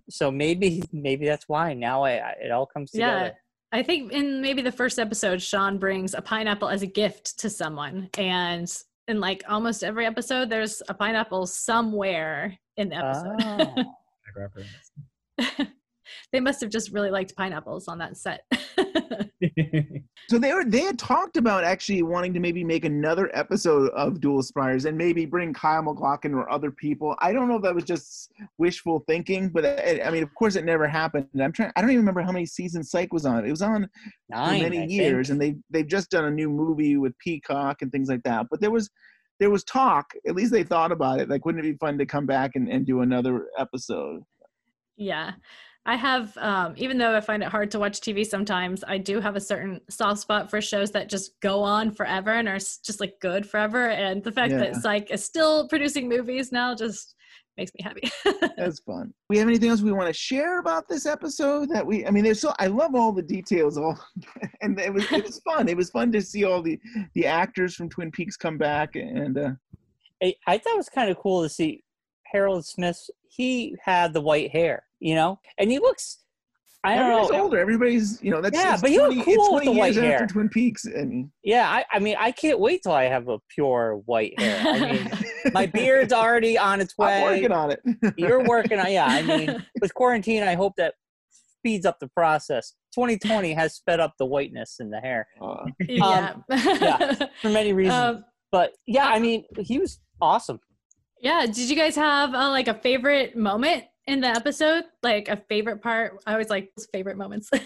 so maybe maybe that's why now I, I it all comes together. yeah together. i think in maybe the first episode sean brings a pineapple as a gift to someone and in like almost every episode there's a pineapple somewhere in the episode Oh. they must have just really liked pineapples on that set. So they were they had talked about actually wanting to maybe make another episode of Dual Spires and maybe bring Kyle MacLachlan or other people. I don't know if that was just wishful thinking, but I, I mean, of course, it never happened. I'm trying. I don't even remember how many seasons Psych was on. It was on Nine, many I years, think. and they they've just done a new movie with Peacock and things like that. But there was there was talk. At least they thought about it. Like, wouldn't it be fun to come back and, and do another episode? yeah. I have, um, even though I find it hard to watch TV sometimes, I do have a certain soft spot for shows that just go on forever and are just like good forever. And the fact that Yeah. Psych is still producing movies now just makes me happy. That's fun. We have anything else we want to share about this episode? That we, I mean, there's so I love all the details, all, and it was it was fun. It was fun to see all the the actors from Twin Peaks come back, and uh, I, I thought it was kind of cool to see Harold Smith. He had the white hair, you know, and he looks. I don't everybody's know. older. Everybody's, you know, that's Yeah, it's but you look 20 cool it's with 20 the white years after hair. Twin Peaks. and Yeah, I, I mean, I can't wait till I have a pure white hair. I mean, my beard's already on its way. I'm working on it. You're working on, yeah. I mean, with quarantine, I hope that speeds up the process. 2020 has sped up the whiteness in the hair. yeah. yeah, for many reasons. Um, but yeah, I mean, he was awesome. yeah. Did you guys have uh, like a favorite moment in the episode? Like a favorite part? I always like favorite moments. I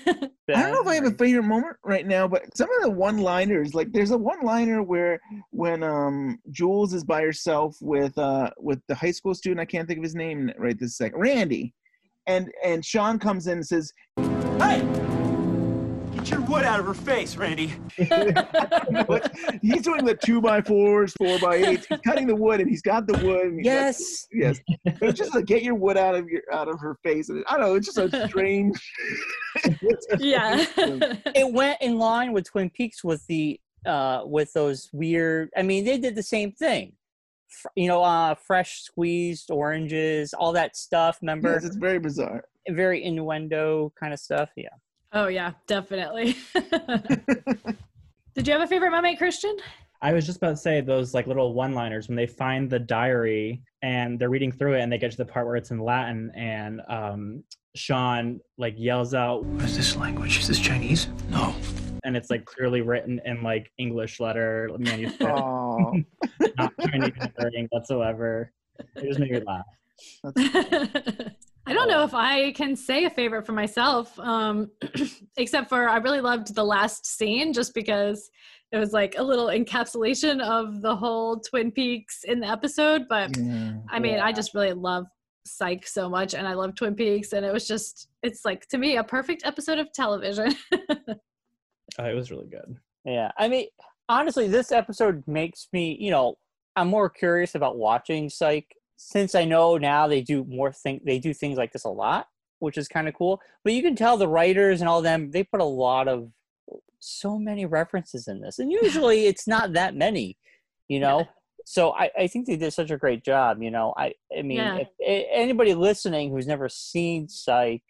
don't know if I have a favorite moment right now, but some of the one-liners, like there's a one-liner where when um Jules is by herself with uh with the high school student, I can't think of his name right this second, Randy, and and Sean comes in and says, Hey! Get your wood out of her face, Randy. He's doing the two by fours, four by eights. He's cutting the wood, and he's got the wood. And he's got- Yes. yes. But it's just like get your wood out of your out of her face. And I don't know. It's just a strange. yeah. it went in line with Twin Peaks with the uh with those weird. I mean, they did the same thing. You know, uh fresh squeezed oranges, all that stuff. Remember, Yes, it's very bizarre. very innuendo kind of stuff. Yeah. Oh yeah, definitely. Did you have a favorite moment, Christian? I was just about to say those like little one-liners when they find the diary and they're reading through it and they get to the part where it's in Latin and um, Sean like yells out, What is this language? Is this Chinese? No. and it's like clearly written in like English letter manuscript, Oh, not Chinese writing whatsoever. It just made me laugh. I don't know if I can say a favorite for myself, um, except for I really loved the last scene just because it was like a little encapsulation of the whole Twin Peaks in the episode. But I mean, I just really love Psych so much, and I love Twin Peaks, and it was just, it's like to me a perfect episode of television. Oh, it was really good. Yeah, I mean, honestly, this episode makes me, you know, I'm more curious about watching Psych since I know now they do more thing they do things like this a lot, which is kind of cool. But you can tell the writers and all them they put a lot of so many references in this, and usually it's not that many, you know. So I, I think they did such a great job. You know, I I mean, Yeah. if, a- anybody listening who's never seen Psych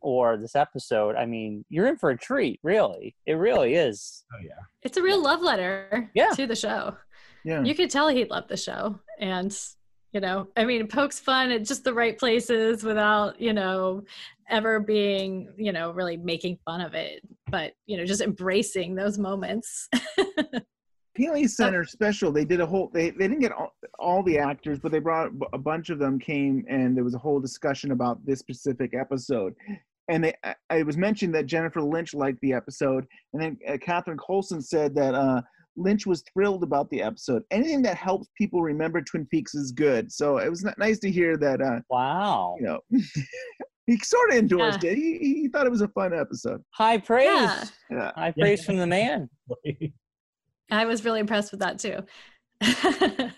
or this episode, I mean, you're in for a treat. Really, it really is. Oh yeah. it's a real love letter Yeah. to the show. Yeah. You could tell he loved the show. And, you know, I mean, pokes fun at just the right places without, you know, ever being, you know, really making fun of it, but, you know, just embracing those moments. Paley Center special. They did a whole. They they didn't get all, all the actors, but they brought a bunch of them came, and there was a whole discussion about this specific episode. And they, I- it was mentioned that Jennifer Lynch liked the episode, and then uh, Catherine Coulson said that uh, Lynch was thrilled about the episode. Anything that helps people remember Twin Peaks is good. So it was n- nice to hear that. Uh, wow. You know, he sort of endorsed it. He, he thought it was a fun episode. High praise. Yeah. Yeah. High praise from the man. I was really impressed with that too.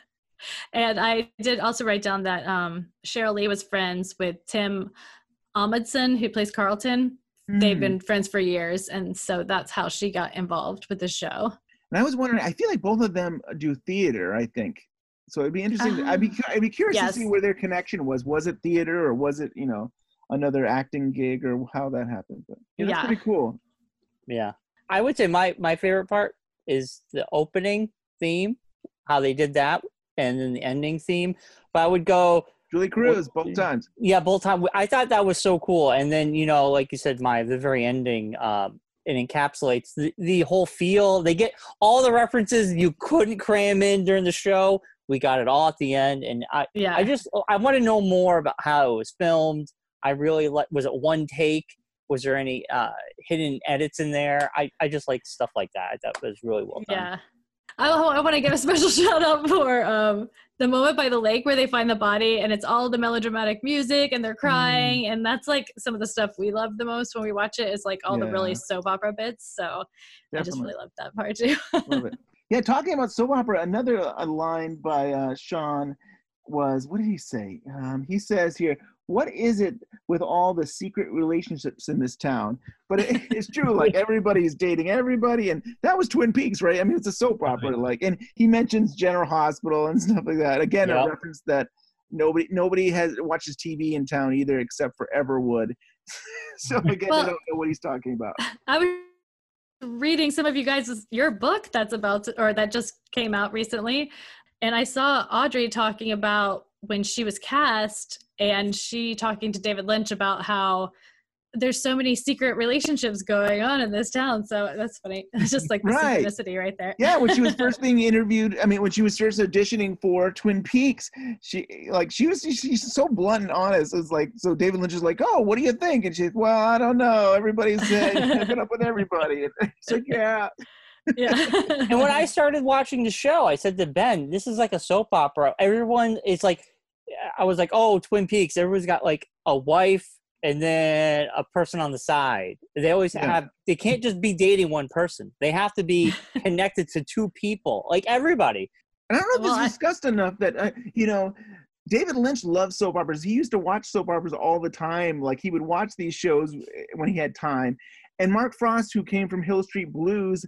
and I did also write down that um, Sheryl Lee was friends with Tim Omundson, who plays Carlton. They've Hmm. been friends for years, and so that's how she got involved with the show. And I was wondering, I feel like both of them do theater, I think. So it'd be interesting. I'd be I'd be curious yes. to see where their connection was. Was it theater or was it, you know, another acting gig or how that happened? But yeah, that's Yeah. pretty cool. Yeah. I would say my my favorite part is the opening theme, how they did that, and then the ending theme. But I would go Julee Cruise both times. Yeah, both times. I thought that was so cool. And then you know, like you said, my the very ending. Um, it encapsulates the, the whole feel. They get all the references you couldn't cram in during the show. We got it all at the end, and I, yeah. I just I want to know more about how it was filmed. I really like. Was it one take? Was there any uh, hidden edits in there? I, I just like stuff like that. That was really well done. Yeah. I, I want to give a special shout out for um, the moment by the lake where they find the body and it's all the melodramatic music and they're crying. And that's like some of the stuff we love the most when we watch it is like all the really soap opera bits. So I just really love that part too. Love it. Yeah, talking about soap opera, another uh, line by uh, Sean was what did he say? Um, he says here, "What is it with all the secret relationships in this town?" But it, it's true, like everybody's dating everybody, and that was Twin Peaks, right? I mean, it's a soap opera, like, and he mentions General Hospital and stuff like that. Again, a Yep. reference that nobody nobody has watches TV in town either, except for Everwood. so again, Well- I don't know what he's talking about. I was reading some of you guys' your book that's about to, or that just came out recently, and I saw Audrey talking about when she was cast, and she talking to David Lynch about how there's so many secret relationships going on in this town. So that's funny. It's just like the Right. synchronicity right there. yeah when she was first being interviewed i mean when she was first auditioning for twin peaks she like she was she's so blunt and honest it's like so david lynch is like oh what do you think and she's well i don't know everybody's uh, hooking up with everybody and it's like yeah yeah and when I started watching the show, I said to Ben, "This is like a soap opera. Everyone is like, I was like, oh, Twin Peaks. Everyone's got like a wife and then a person on the side. They always Yeah. have. They can't just be dating one person. They have to be connected to two people, like everybody. and i don't know if Well, it's I- discussed enough that uh, you know david lynch loves soap operas he used to watch soap operas all the time like he would watch these shows eh, when he had time and mark frost who came from hill street blues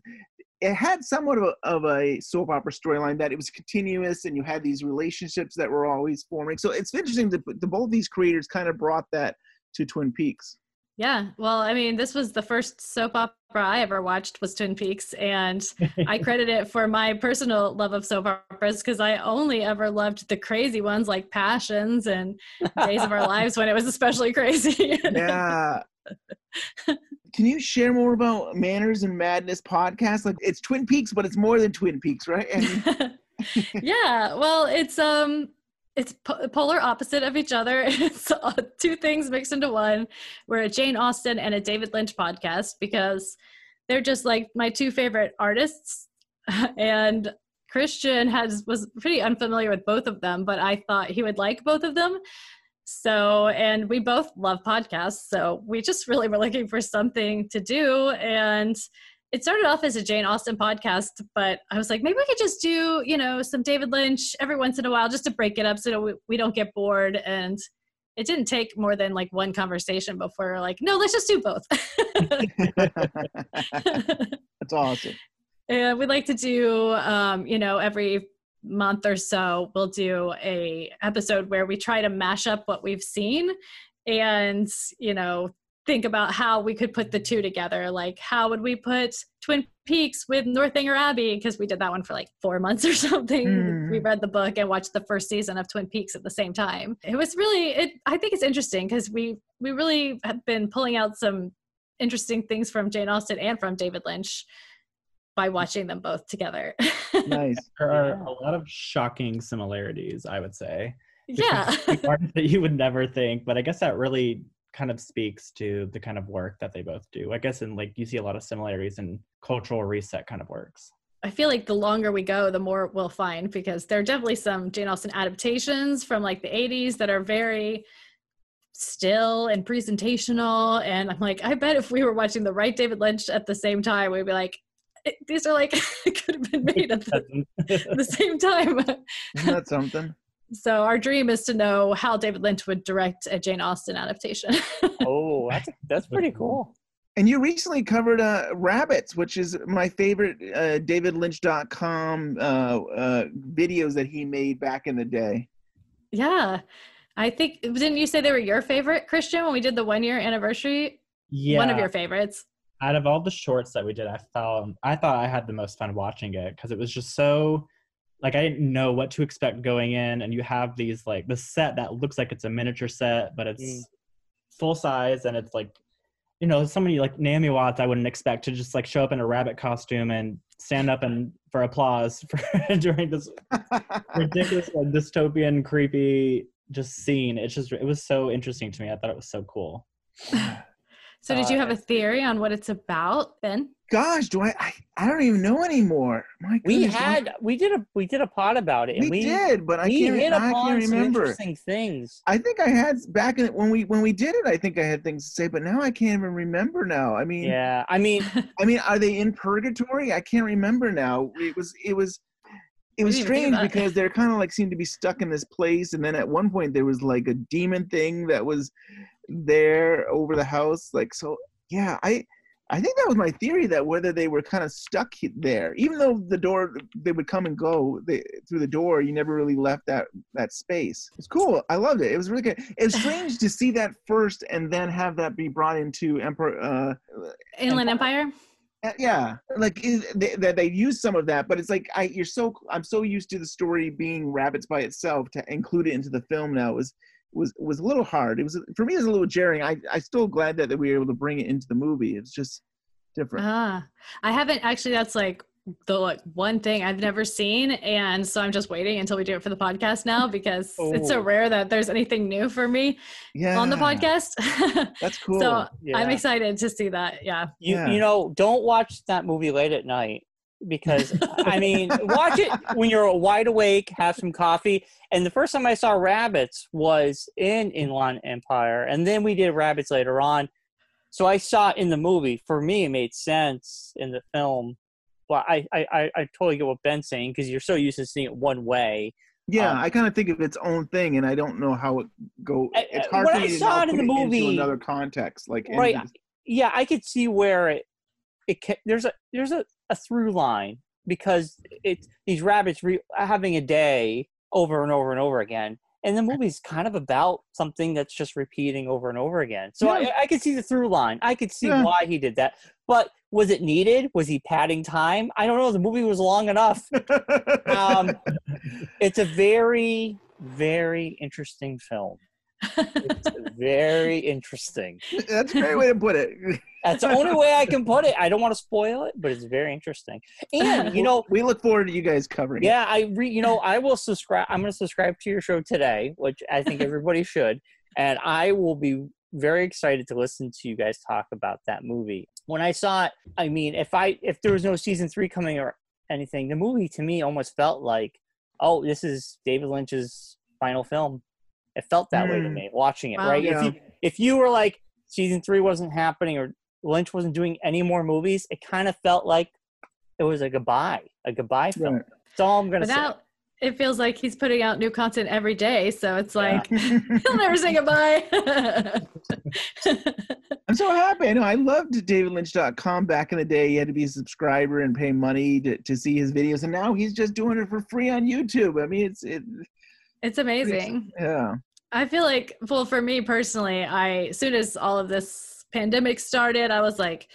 it had somewhat of a, of a soap opera storyline that it was continuous and you had these relationships that were always forming. So it's interesting that the, both these creators kind of brought that to twin peaks. Yeah, well, I mean, this was the first soap opera I ever watched was Twin Peaks, and I credit it for my personal love of soap operas because I only ever loved the crazy ones like Passions and Days of Our Lives when it was especially crazy. yeah can you share more about manners and madness podcast like it's twin peaks but it's more than twin peaks right and yeah, well, it's um it's po- polar opposite of each other. It's uh, two things mixed into one. We're a Jane Austen and a David Lynch podcast because they're just like my two favorite artists. And Christian has was pretty unfamiliar with both of them, but I thought he would like both of them. So, and we both love podcasts, so we just really were looking for something to do and it started off as a Jane Austen podcast, but I was like, maybe we could just do, you know, some David Lynch every once in a while just to break it up so we, we don't get bored. And it didn't take more than like one conversation before we're like, no, let's just do both. That's awesome. and we like to do, um, you know, every month or so, we'll do a episode where we try to mash up what we've seen and, you know, think about how we could put the two together. Like, how would we put Twin Peaks with Northanger Abbey? Because we did that one for like four months or something. Mm. We read the book and watched the first season of Twin Peaks at the same time. It was really, it. I think it's interesting because we we really have been pulling out some interesting things from Jane Austen and from David Lynch by watching them both together. Nice. There are a lot of shocking similarities, I would say. Yeah. That you would never think, but I guess that really kind of speaks to the kind of work that they both do. I guess in like you see a lot of similarities in cultural reset kind of works. I feel like the longer we go, the more we'll find because there are definitely some Jane Austen adaptations from like the 80s that are very still and presentational. And I'm like, I bet if we were watching the right David Lynch at the same time, we'd be like, "Eh, these are like could have been made at the, the same time. Isn't that something? so our dream is to know how David Lynch would direct a Jane Austen adaptation. oh, that's that's pretty cool. And you recently covered uh, Rabbits, which is my favorite uh, DavidLynch.com uh, uh, videos that he made back in the day. yeah. I think didn't you say they were your favorite, Christian, when we did the one year anniversary? Yeah. One of your favorites. Out of all the shorts that we did, I found I thought I had the most fun watching it because it was just so like I didn't know what to expect going in, and you have these like the set that looks like it's a miniature set, but it's Mm. full size, and it's like you know somebody like Naomi Watts I wouldn't expect to just like show up in a rabbit costume and stand up and for applause for during this ridiculous like, dystopian creepy just scene. It's just it was so interesting to me. I thought it was so cool. So did you Uh, have a theory on what it's about, Ben? Gosh, do I? I, I don't even know anymore. My We goodness, had we did a we did a pod about it. And we, we, did, but I can't. hit I can't some remember. interesting things. I think I had back in when we when we did it. I think I had things to say, but now I can't even remember. Now, I mean, Yeah, I mean, I mean, are they in purgatory? I can't remember now. It was it was it was didn't even think strange because they're kind of like seemed to be stuck in this place, and then at one point there was like a demon thing that was there over the house. Like so, yeah. I I think that was my theory that whether they were kind of stuck there, even though the door they would come and go they, through the door, you never really left that that space. It's cool. I loved it. It was really good. It's strange to see that first and then have that be brought into Emperor. Uh, Inland Empire? uh, yeah like is- they, that they use some of that but it's like i you're so i'm so used to the story being rabbits by itself to include it into the film now was was was a little hard it was for me it was a little jarring i i still glad that, that we were able to bring it into the movie it's just different Ah, I haven't actually. That's like the like one thing I've never seen, and so I'm just waiting until we do it for the podcast now because it's so Oh. rare that there's anything new for me yeah. on the podcast. that's cool so I'm excited to see that. Yeah. You Yeah. you know, don't watch that movie late at night because I mean, watch it when you're wide awake, have some coffee. And the first time I saw rabbits was in Inland Empire, and then we did rabbits later on. So I saw it in the movie. For me, it made sense in the film. But I I I, I totally get what Ben's saying because you're so used to seeing it one way. yeah Um, i kind of think of its own thing and i don't know how it go it's I- hard when I saw it in the movie- another context like right yeah i could see where it it ca- there's a there's a, a through line because it's these rabbits re- having a day over and over and over again. And the movie's kind of about something that's just repeating over and over again. So Yeah. I, I could see the through line. I could see Yeah. why he did that. But was it needed? Was he padding time? I don't know. The movie was long enough. Um, it's a very very interesting film it's very interesting. That's a great way to put it. That's the only way I can put it. I don't want to spoil it, but it's very interesting. And you know, we look forward to you guys covering. yeah, I re, you know, I will subscribe. I'm going to subscribe to your show today, which I think everybody should, and I will be very excited to listen to you guys talk about that movie. When I saw it, I mean, if I if there was no season three coming or anything, the movie to me almost felt like, oh, this is David Lynch's final film. It felt that way to Mm. me watching it, Wow. right? Yeah. If you if you were like season three wasn't happening or Lynch wasn't doing any more movies, it kind of felt like it was a goodbye, a goodbye film. Right. That's all I'm gonna But say. now it feels like he's putting out new content every day. So it's like he'll never say goodbye. I'm so happy. I know I loved DavidLynch.com back in the day. You had to be a subscriber and pay money to, to see his videos, and now he's just doing it for free on YouTube. I mean, it's it. it's amazing. Yeah. I feel like, well, for me personally, I as soon as all of this pandemic started, I was like,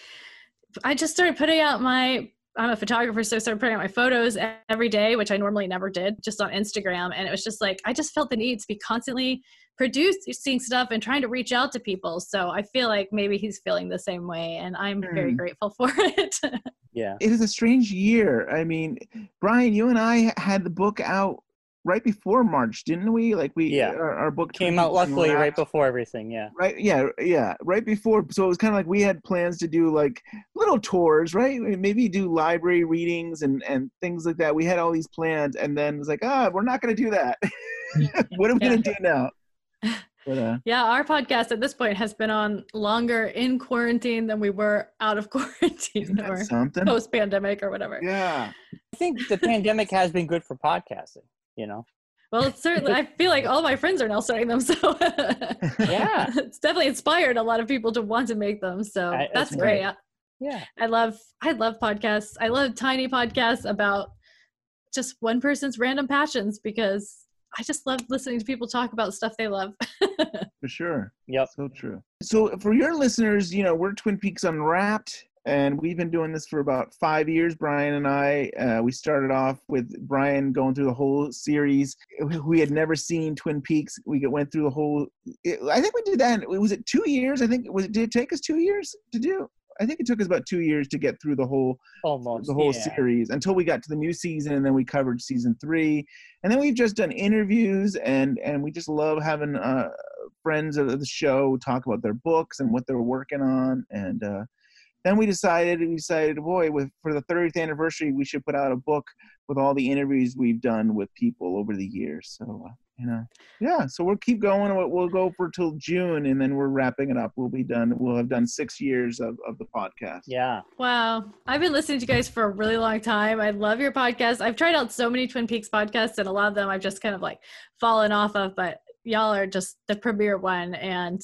I just started putting out my. I'm a photographer, so I started putting out my photos every day, which I normally never did, just on Instagram. And it was just like I just felt the need to be constantly producing stuff and trying to reach out to people. So I feel like maybe he's feeling the same way, and I'm very Hmm. grateful for it. Yeah. It is a strange year. I mean, Brian, you and I had the book out right before March, didn't we? Like we, Yeah. our, our book Came out Peaks luckily right before everything. Yeah. Right, yeah, yeah, right before. So it was kind of like we had plans to do like little tours, right? Maybe do library readings and and things like that. We had all these plans, and then it was like, ah, we're not going to do that. what are we going to do now? But, uh, yeah, our podcast at this point has been on longer in quarantine than we were out of quarantine or something? post pandemic or whatever. Yeah. I think the pandemic has been good for podcasting. You know. Well, it's certainly, I feel like all my friends are now starting them. So, Yeah. it's definitely inspired a lot of people to want to make them. So, I- that's, that's great. right. Yeah. I love, I love podcasts. I love tiny podcasts about just one person's random passions because I just love listening to people talk about stuff they love. for sure. Yep. So true. So for your listeners, you know, we're Twin Peaks Unwrapped, and we've been doing this for about five years. Brian and I, uh, we started off with Brian going through the whole series. We had never seen Twin Peaks. We went through the whole. It, I think we did that. Was it two years? I think was it. Did it take us two years to do? I think it took us about two years to get through the whole Almost. the whole yeah. series until we got to the new season and then we covered season three and then we've just done interviews and and we just love having uh friends of the show talk about their books and what they're working on and uh then we decided we decided boy with for the 30th anniversary we should put out a book with all the interviews we've done with people over the years so uh, you know yeah so we'll keep going we'll, we'll go for till june and then we're wrapping it up we'll be done we'll have done six years of, of the podcast Yeah. Wow. I've been listening to you guys for a really long time. I love your podcast. I've tried out so many Twin Peaks podcasts, and a lot of them I've just kind of like fallen off of, but y'all are just the premier one. And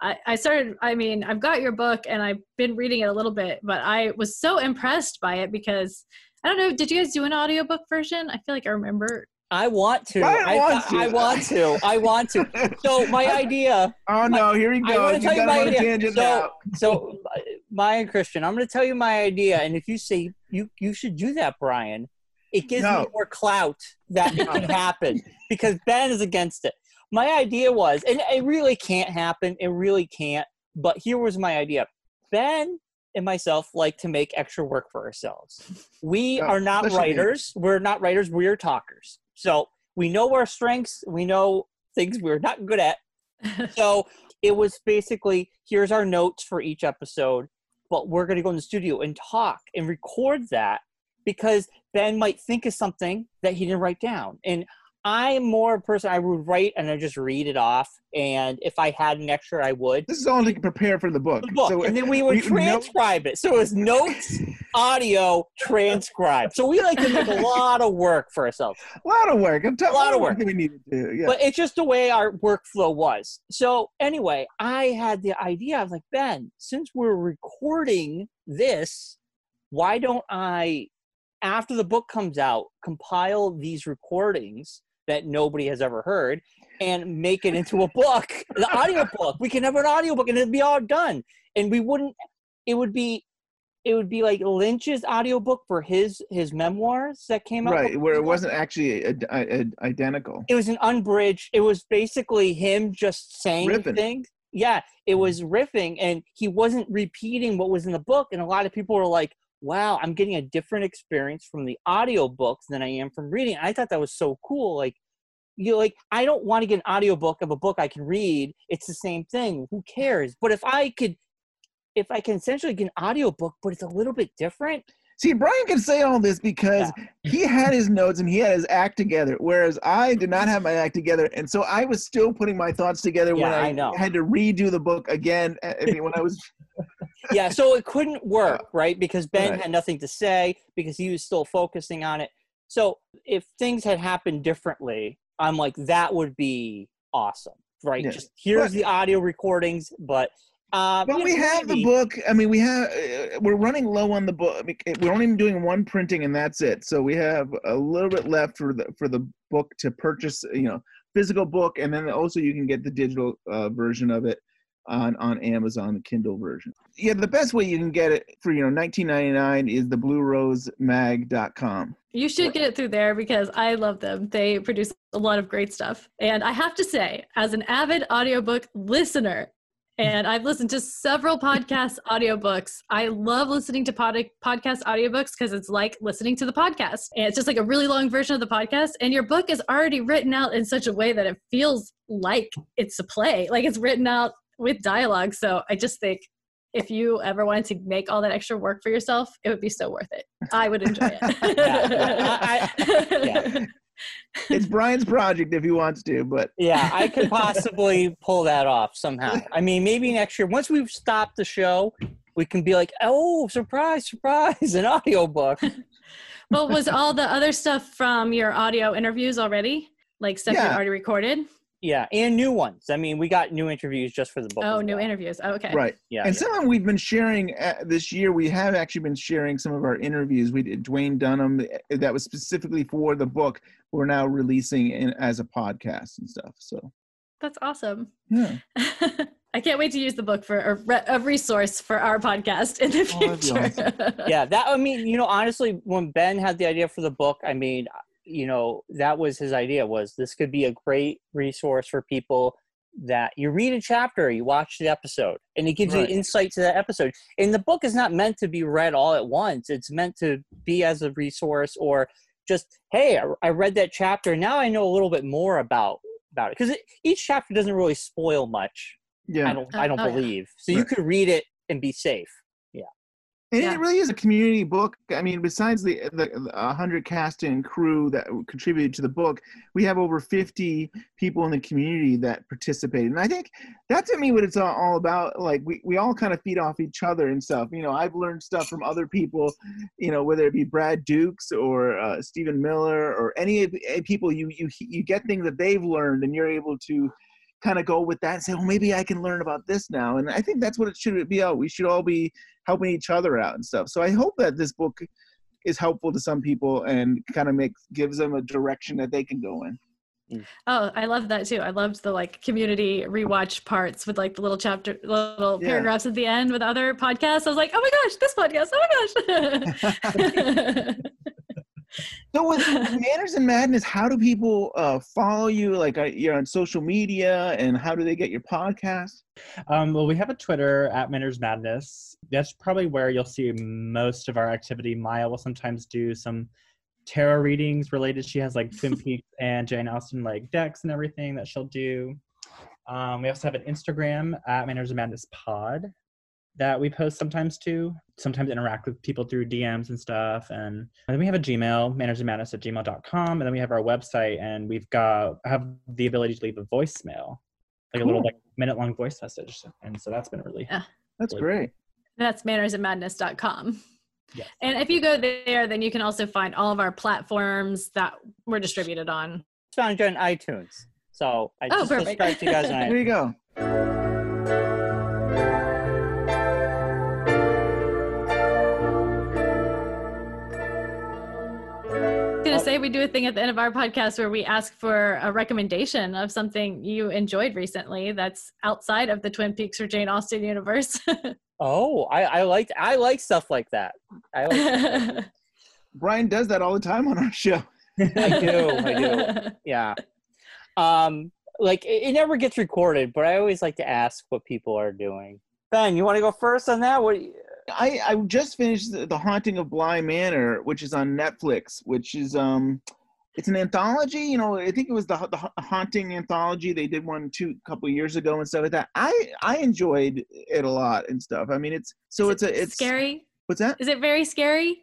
I, I started, I mean, I've got your book and I've been reading it a little bit, but I was so impressed by it because I don't know, did you guys do an audiobook version? I feel like I remember. I want to. Brian I, wants to. I want to. I want to. So my idea. Oh no! Here he I goes. want to tell you got my him on a idea. So, so Maya and Christian, I'm going to tell you my idea, and if you say you you should do that, Brian, it gives me more clout that it can happen because Ben is against it. My idea was, and it really can't happen. It really can't. But here was my idea. Ben and myself like to make extra work for ourselves. We Oh, are not especially me. writers. We're not writers. We're talkers. So we know our strengths. We know things we're not good at. so it was basically here's our notes for each episode, but we're going to go in the studio and talk and record that because Ben might think of something that he didn't write down. And I'm more a person I would write and I just read it off. And if I had an extra, I would. This is all to prepare for the book. The book, So, and then we would we- no- transcribe it. So it was notes, audio, transcribe. So we like to make a lot of work for ourselves. a lot of work. I'm telling A lot of work. We need to. Yeah. But it's just the way our workflow was. So anyway, I had the idea. I was like, Ben, since we're recording this, why don't I, after the book comes out, compile these recordings that nobody has ever heard and make it into a book, the audio book. We can have an audio book and it'd be all done. And we wouldn't, it would be it would be like Lynch's audiobook for his his memoirs that came out. Right, where it wasn't actually a, a, a- identical. It was an unbridged. It was basically him just saying Riffing. things. Yeah, it mm-hmm. was riffing, and he wasn't repeating what was in the book. And a lot of people were like, "Wow, I'm getting a different experience from the audiobooks than I am from reading." I thought that was so cool. Like, you like, I don't want to get an audiobook of a book I can read. It's the same thing. Who cares? But if I could, if I can essentially get an audiobook, but it's a little bit different. See, Brian can say all this because he had his notes and he had his act together, whereas I did not have my act together, and so I was still putting my thoughts together when I, I had to redo the book again. I mean, when I was yeah, so it couldn't work, right? Because Ben Right. had nothing to say because he was still focusing on it. So if things had happened differently, I'm like, that would be awesome, right? Yeah. Just here's But- the audio recordings, but uh, But we know, have the book. I mean, we have. Uh, we're running low on the book. I mean, We're only doing one printing, and that's it. So we have a little bit left for the for the book to purchase. You know, physical book, and then also you can get the digital uh, version of it on on Amazon, the Kindle version. Yeah, the best way you can get it for you know 19.99 is the BlueRoseMag.com. You should get it through there because I love them. They produce a lot of great stuff. And I have to say, as an avid audiobook listener, and I've listened to several podcast audiobooks. I love listening to pod- podcast audiobooks because it's like listening to the podcast. And it's just like a really long version of the podcast. And your book is already written out in such a way that it feels like it's a play, like it's written out with dialogue. So I just think if you ever wanted to make all that extra work for yourself, it would be so worth it. I would enjoy it. It's Brian's project if he wants to, but Yeah, I could possibly pull that off somehow. I mean, maybe next year, once we've stopped the show, we can be like, oh, surprise, surprise, an audiobook. well, was all the other stuff from your audio interviews already? Like stuff you already recorded? Yeah, and new ones. I mean, we got new interviews just for the book. Oh, new well. interviews. Oh, okay. Right. Yeah, and yeah. some of them we've been sharing uh, this year. We have actually been sharing some of our interviews. We did Duwayne Dunham uh, that was specifically for the book. We're now releasing in, as a podcast and stuff. So That's awesome. yeah, I can't wait to use the book for a, re- a resource for our podcast in the Oh, that'd future. yeah, that I mean, you know, honestly, when Ben had the idea for the book, I mean, you know, that was his idea was this could be a great resource for people that you read a chapter, you watch the episode, and it gives Right. you insight to that episode. And the book is not meant to be read all at once. It's meant to be as a resource or just, hey, I, I read that chapter, now I know a little bit more about about it because each chapter doesn't really spoil much. Yeah. I don't. Oh, I don't Oh, yeah. believe. So you Right. could read it and be safe. And Yeah. it really is a community book. I mean, besides the the a hundred cast and crew that contributed to the book, we have over fifty people in the community that participated, and I think that's to me what it's all, all about. Like we, we all kind of feed off each other and stuff. You know, I've learned stuff from other people. You know, whether it be Brad Dukes or uh, Stephen Miller or any of people, you you you get things that they've learned, and you're able to kind of go with that and say, well, maybe I can learn about this now. And I think that's what it should be out. We should all be helping each other out and stuff. So I hope that this book is helpful to some people and kind of makes gives them a direction that they can go in. Mm. oh, I love that too. I loved the like community rewatch parts with like the little chapter, little Yeah. paragraphs at the end with other podcasts. I was like, oh my gosh, this podcast. Oh my gosh. So with Manners and Madness, how do people uh, follow you? Like uh, you're on social media, and how do they get your podcast? Um, well, we have a Twitter at Manners Madness. That's probably where you'll see most of our activity. Maya will sometimes do some tarot readings related. She has like Twin Peaks and Jane Austen like decks and everything that she'll do. Um, we also have an Instagram at Manners and Madness Pod that we post sometimes too. Sometimes interact with people through DMs and stuff. And, and then we have a Gmail, mannersandmadness at gmail.com. And then we have our website and we've got have the ability to leave a voicemail like a little like minute long voice message and so that's been really Yeah. That's really great. That's mannersandmadness.com. Yes. And if you go there, then you can also find all of our platforms that we're distributed on. It's found on iTunes. So I Oh, just perfect. subscribe to you guys on There you iTunes. go. I was gonna say we do a thing at the end of our podcast where we ask for a recommendation of something you enjoyed recently that's outside of the Twin Peaks or Jane Austen universe. Oh, I, I like I like stuff like that. I like stuff. Brian does that all the time on our show. I do. I do. Yeah. Um, like it, it never gets recorded, but I always like to ask what people are doing. Ben, you want to go first on that? What? I, I just finished the, the Haunting of Bly Manor, which is on Netflix, which is um, it's an anthology. You know, I think it was the the Haunting anthology. They did one two couple years ago and stuff like that. I I enjoyed it a lot and stuff. I mean, it's so it's a it's scary. What's that? Is it very scary?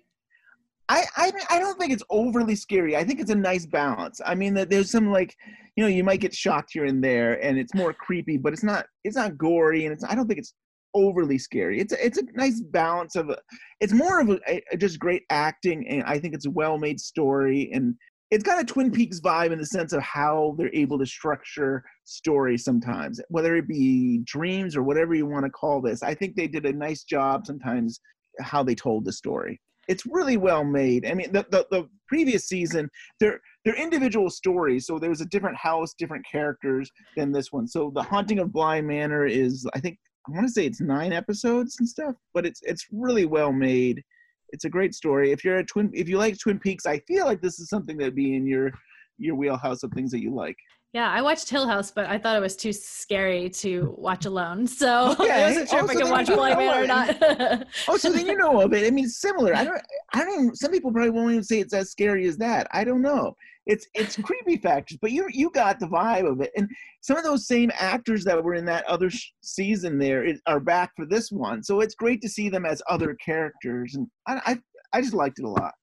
I, I I don't think it's overly scary. I think it's a nice balance. I mean, that there's some like, you know, you might get shocked here and there, and it's more creepy, but it's not it's not gory, and it's I don't think it's overly scary. It's a, it's a nice balance of a, it's more of a, a just great acting, and I think it's a well made story, and it's got a Twin Peaks vibe in the sense of how they're able to structure stories sometimes, whether it be dreams or whatever you want to call this. I think they did a nice job sometimes how they told the story. It's really well made. I mean, the, the, the previous season, they're they're individual stories. So there was a different house, different characters than this one. So the Haunting of Bly Manor is, I think, I want to say it's nine episodes and stuff, but it's it's really well made. It's a great story. If you're a twin, if you like Twin Peaks, I feel like this is something that'd be in your your wheelhouse of things that you like. Yeah, I watched Hill House, but I thought it was too scary to watch alone. So Okay. I wasn't sure Oh, if I so could then watch know Man or not. Oh, so then you know of it. I mean, similar. I don't. I don't. Even, some people probably won't even say it's as scary as that. I don't know. It's it's creepy factors, but you you got the vibe of it, and some of those same actors that were in that other sh- season there is, are back for this one. So it's great to see them as other characters, and I I, I just liked it a lot.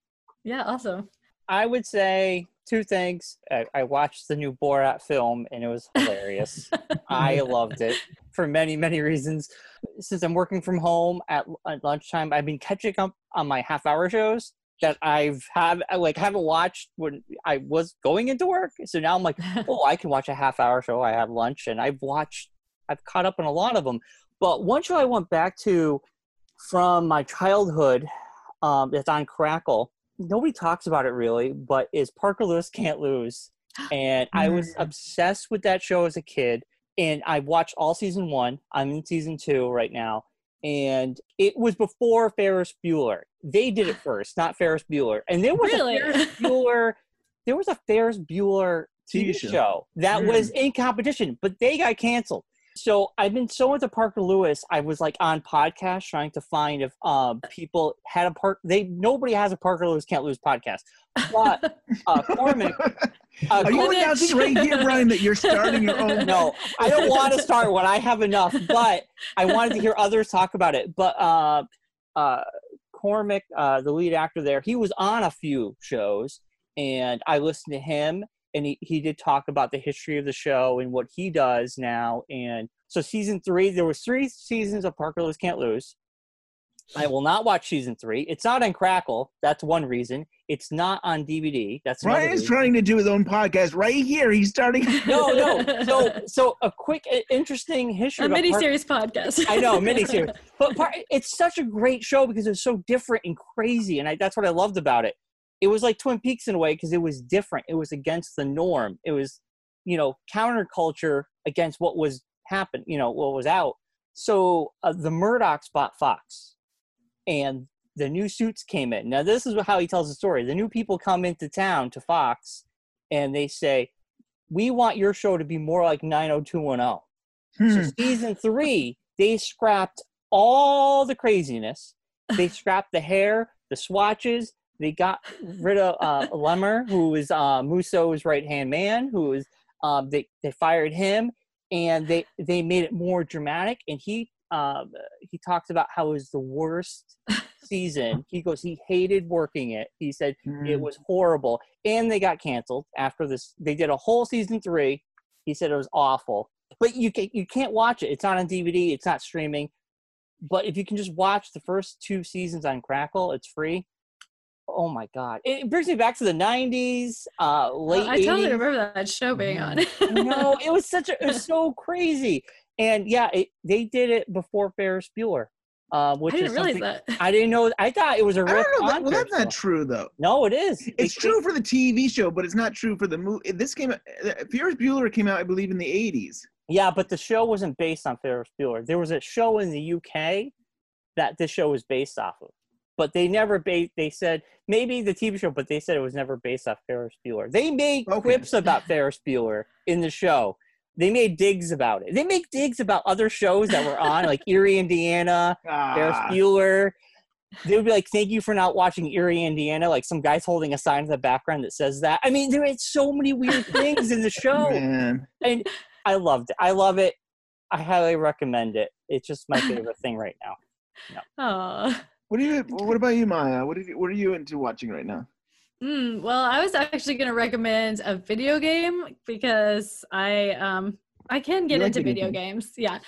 yeah, awesome. I would say two things. I, I watched the new Borat film and it was hilarious. I loved it for many, many reasons. Since I'm working from home at, at lunchtime, I've been catching up on my half hour shows that I've have like haven't watched when I was going into work. So now I'm like, oh, I can watch a half hour show. I have lunch and I've watched, I've caught up on a lot of them. But one show I went back to from my childhood um, that's on Crackle. Nobody talks about it really, but is Parker Lewis Can't Lose. And I was obsessed with that show as a kid. And I watched all season one. I'm in season two right now. And it was before Ferris Bueller. They did it first, not Ferris Bueller. And there was Really? a Ferris Bueller. There was a Ferris Bueller TV, TV show. show. that Mm. was in competition, but they got canceled. So I've been so into Parker Lewis. I was like on podcasts trying to find if um, people had a part. They nobody has a Parker Lewis can't lose podcast, but uh, Cormac. Uh, Are you Cormac- announcing right here, Brian, that you're starting your own? no, I don't want to start one. I have enough, but I wanted to hear others talk about it. But uh, uh, Cormac, uh, the lead actor there, he was on a few shows, and I listened to him, and he, he did talk about the history of the show and what he does now. And so season three, there was three seasons of Parker Lewis Can't Lose. I will not watch season three. It's not on Crackle. That's one reason. It's not on DVD. That's another Brian is trying to do his own podcast right here. He's starting. No, no. So, so a quick, interesting history. A about Park- miniseries podcast. I know, miniseries. But par- it's such a great show because it's so different and crazy, and I, that's what I loved about it. It was like Twin Peaks in a way because it was different. It was against the norm. It was, you know, counterculture against what was happened. You know, what was out. So uh, the Murdochs bought Fox, and the new suits came in. Now this is how he tells the story. The new people come into town to Fox, and they say, "We want your show to be more like 90210." Hmm. So season three, they scrapped all the craziness. They scrapped the hair, the swatches. They got rid of uh, Lemmer, who was uh, Musso's right hand man. Who was um, they they fired him, and they they made it more dramatic. And he um, he talks about how it was the worst season. He goes he hated working it. He said it Mm. was horrible, and they got canceled after this. They did a whole season three. He said it was awful but you can you can't watch it. It's not on DVD. It's not streaming. But if you can just watch the first two seasons on Crackle, it's free. Oh my god! It brings me back to the '90s, uh, late. I totally 80s. remember that show being on. no, it was such a it was so crazy. And yeah, it, they did it before Ferris Bueller, uh, which I didn't is realize something- that. I didn't know. I thought it was a I riff don't know. That, well, that's not true though. No, it is. It's It- true for the TV show, but it's not true for the movie. This came. uh, Ferris Bueller came out, I believe, in the '80s. Yeah, but the show wasn't based on Ferris Bueller. There was a show in the UK that this show was based off of. But they never ba- they said maybe the TV show, but they said it was never based off Ferris Bueller. They made quips about Ferris Bueller in the show. They made digs about it. They make digs about other shows that were on, like Erie, Indiana, Ferris Ah. Bueller. They would be like, "Thank you for not watching Erie, Indiana." Like some guy's holding a sign in the background that says that. I mean, there is so many weird things in the show, Man. and I loved it. I love it. I highly recommend it. It's just my favorite thing right now. Oh. What do you? What about you, Maya? What are you? What are you into watching right now? Mm, well, I was actually going to recommend a video game because I um I can get like into video video games. Yeah.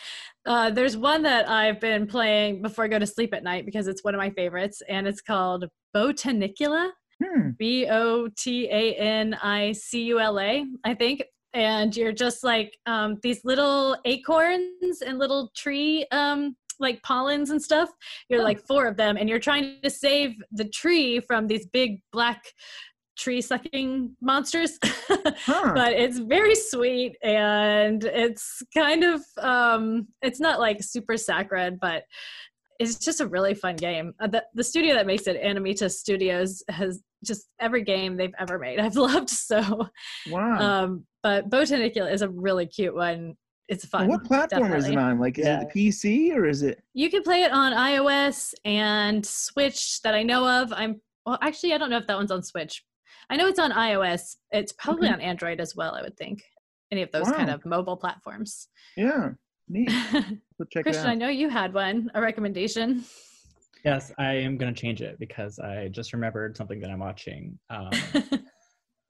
Uh, there's one that I've been playing before I go to sleep at night because it's one of my favorites, and it's called Botanicula. Hmm. B O T A N I C U L A, I think. And you're just like um, these little acorns and little tree um, like pollens and stuff. You're like four of them, and you're trying to save the tree from these big black tree sucking monsters. but it's very sweet and it's kind of um it's not like super sacred, but it's just a really fun game. Uh, the, the studio that makes it, Amanita Studios, has just every game they've ever made. I've loved so. Wow. Um, but Botanicula is a really cute one. It's fun. What platform is it on? Like, is it the PC or is it? You can play it on iOS and Switch that I know of. I'm well, actually, I don't know if that one's on Switch. I know it's on iOS. It's probably Okay. on Android as well. I would think any of those kind of mobile platforms. Yeah. Neat. We'll check Christian, it I know you had one, a recommendation. Yes, I am going to change it because I just remembered something that I'm watching. Um,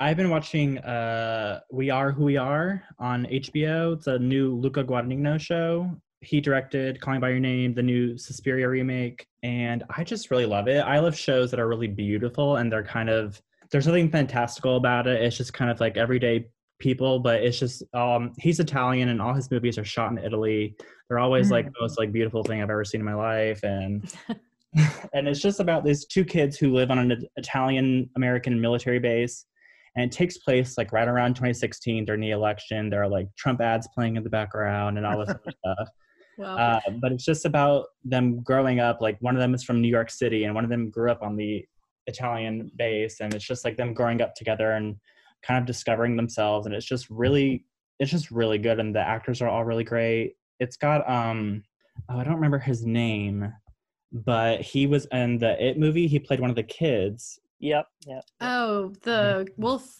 I've been watching uh, We Are Who We Are on HBO. It's a new Luca Guadagnino show. He directed Call Me by Your Name, the new Suspiria remake, and I just really love it. I love shows that are really beautiful and they're kind of there's nothing fantastical about it. It's just kind of like everyday people, but it's just um he's Italian and all his movies are shot in Italy. They're always like the most like beautiful thing I've ever seen in my life and and it's just about these two kids who live on an Italian American military base. And it takes place like right around 2016 during the election. There are like Trump ads playing in the background and all this other stuff. Wow. Uh, but it's just about them growing up. Like one of them is from New York City, and one of them grew up on the Italian base, and it's just like them growing up together and kind of discovering themselves. And it's just really, it's just really good, and the actors are all really great. It's got um, oh, I don't remember his name, but he was in the It movie. He played one of the kids. Yep, yep. Oh, the Wolf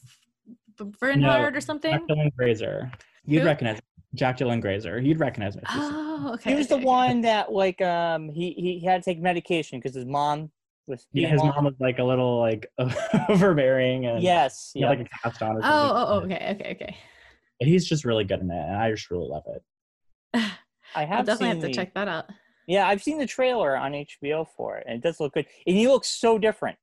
Bernhard or something? Jack Dylan Grazer. You'd Who? recognize Jack Dylan Grazer. You'd recognize him. if you see him. Oh, okay. he was the one that like um he he had to take medication because his mom was Yeah, his all- mom was like a little like overbearing and Yes, he had, yep. like a cast on. Oh, oh, oh, okay, okay, okay. He's just really good in it, and I just really love it. I I'll have definitely have to the- check that out. Yeah, I've seen the trailer on HBO for it, and it does look good. And he looks so different.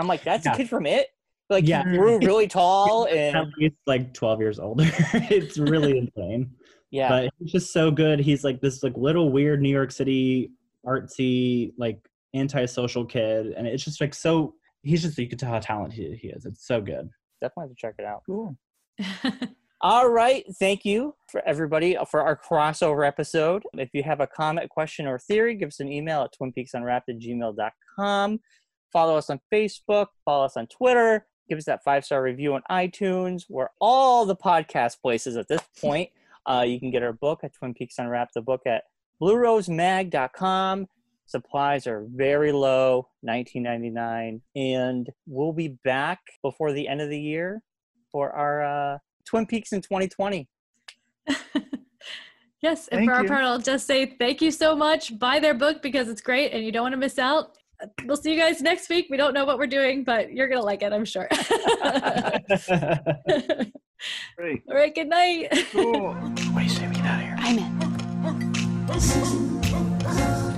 I'm like, that's Yeah. a kid from it. Like, Yeah. he grew really tall, At and least like 12 years older. it's really insane. yeah, But he's just so good. He's like this like little weird New York City artsy like antisocial kid, and it's just like so. He's just you can tell how talented he, he is. It's so good. definitely have to check it out. Cool. All right. Thank you for everybody for our crossover episode. If you have a comment, question, or theory, give us an email at twinpeaksunwrapped at gmail.com. Follow us on Facebook. Follow us on Twitter. Give us that five star review on iTunes. We're all the podcast places at this point. Uh, you can get our book at Twin Peaks Unwrapped, the book at bluerosemag.com. Supplies are very low, $19.99. And we'll be back before the end of the year for our uh, Twin Peaks in 2020. Yes, and Thank for our you. part, I'll just say thank you so much. Buy their book because it's great and you don't want to miss out. We'll see you guys next week. We don't know what we're doing, but you're going to like it, I'm sure. Great. All right, good night. Cool. What do you say we get out of here? I'm in.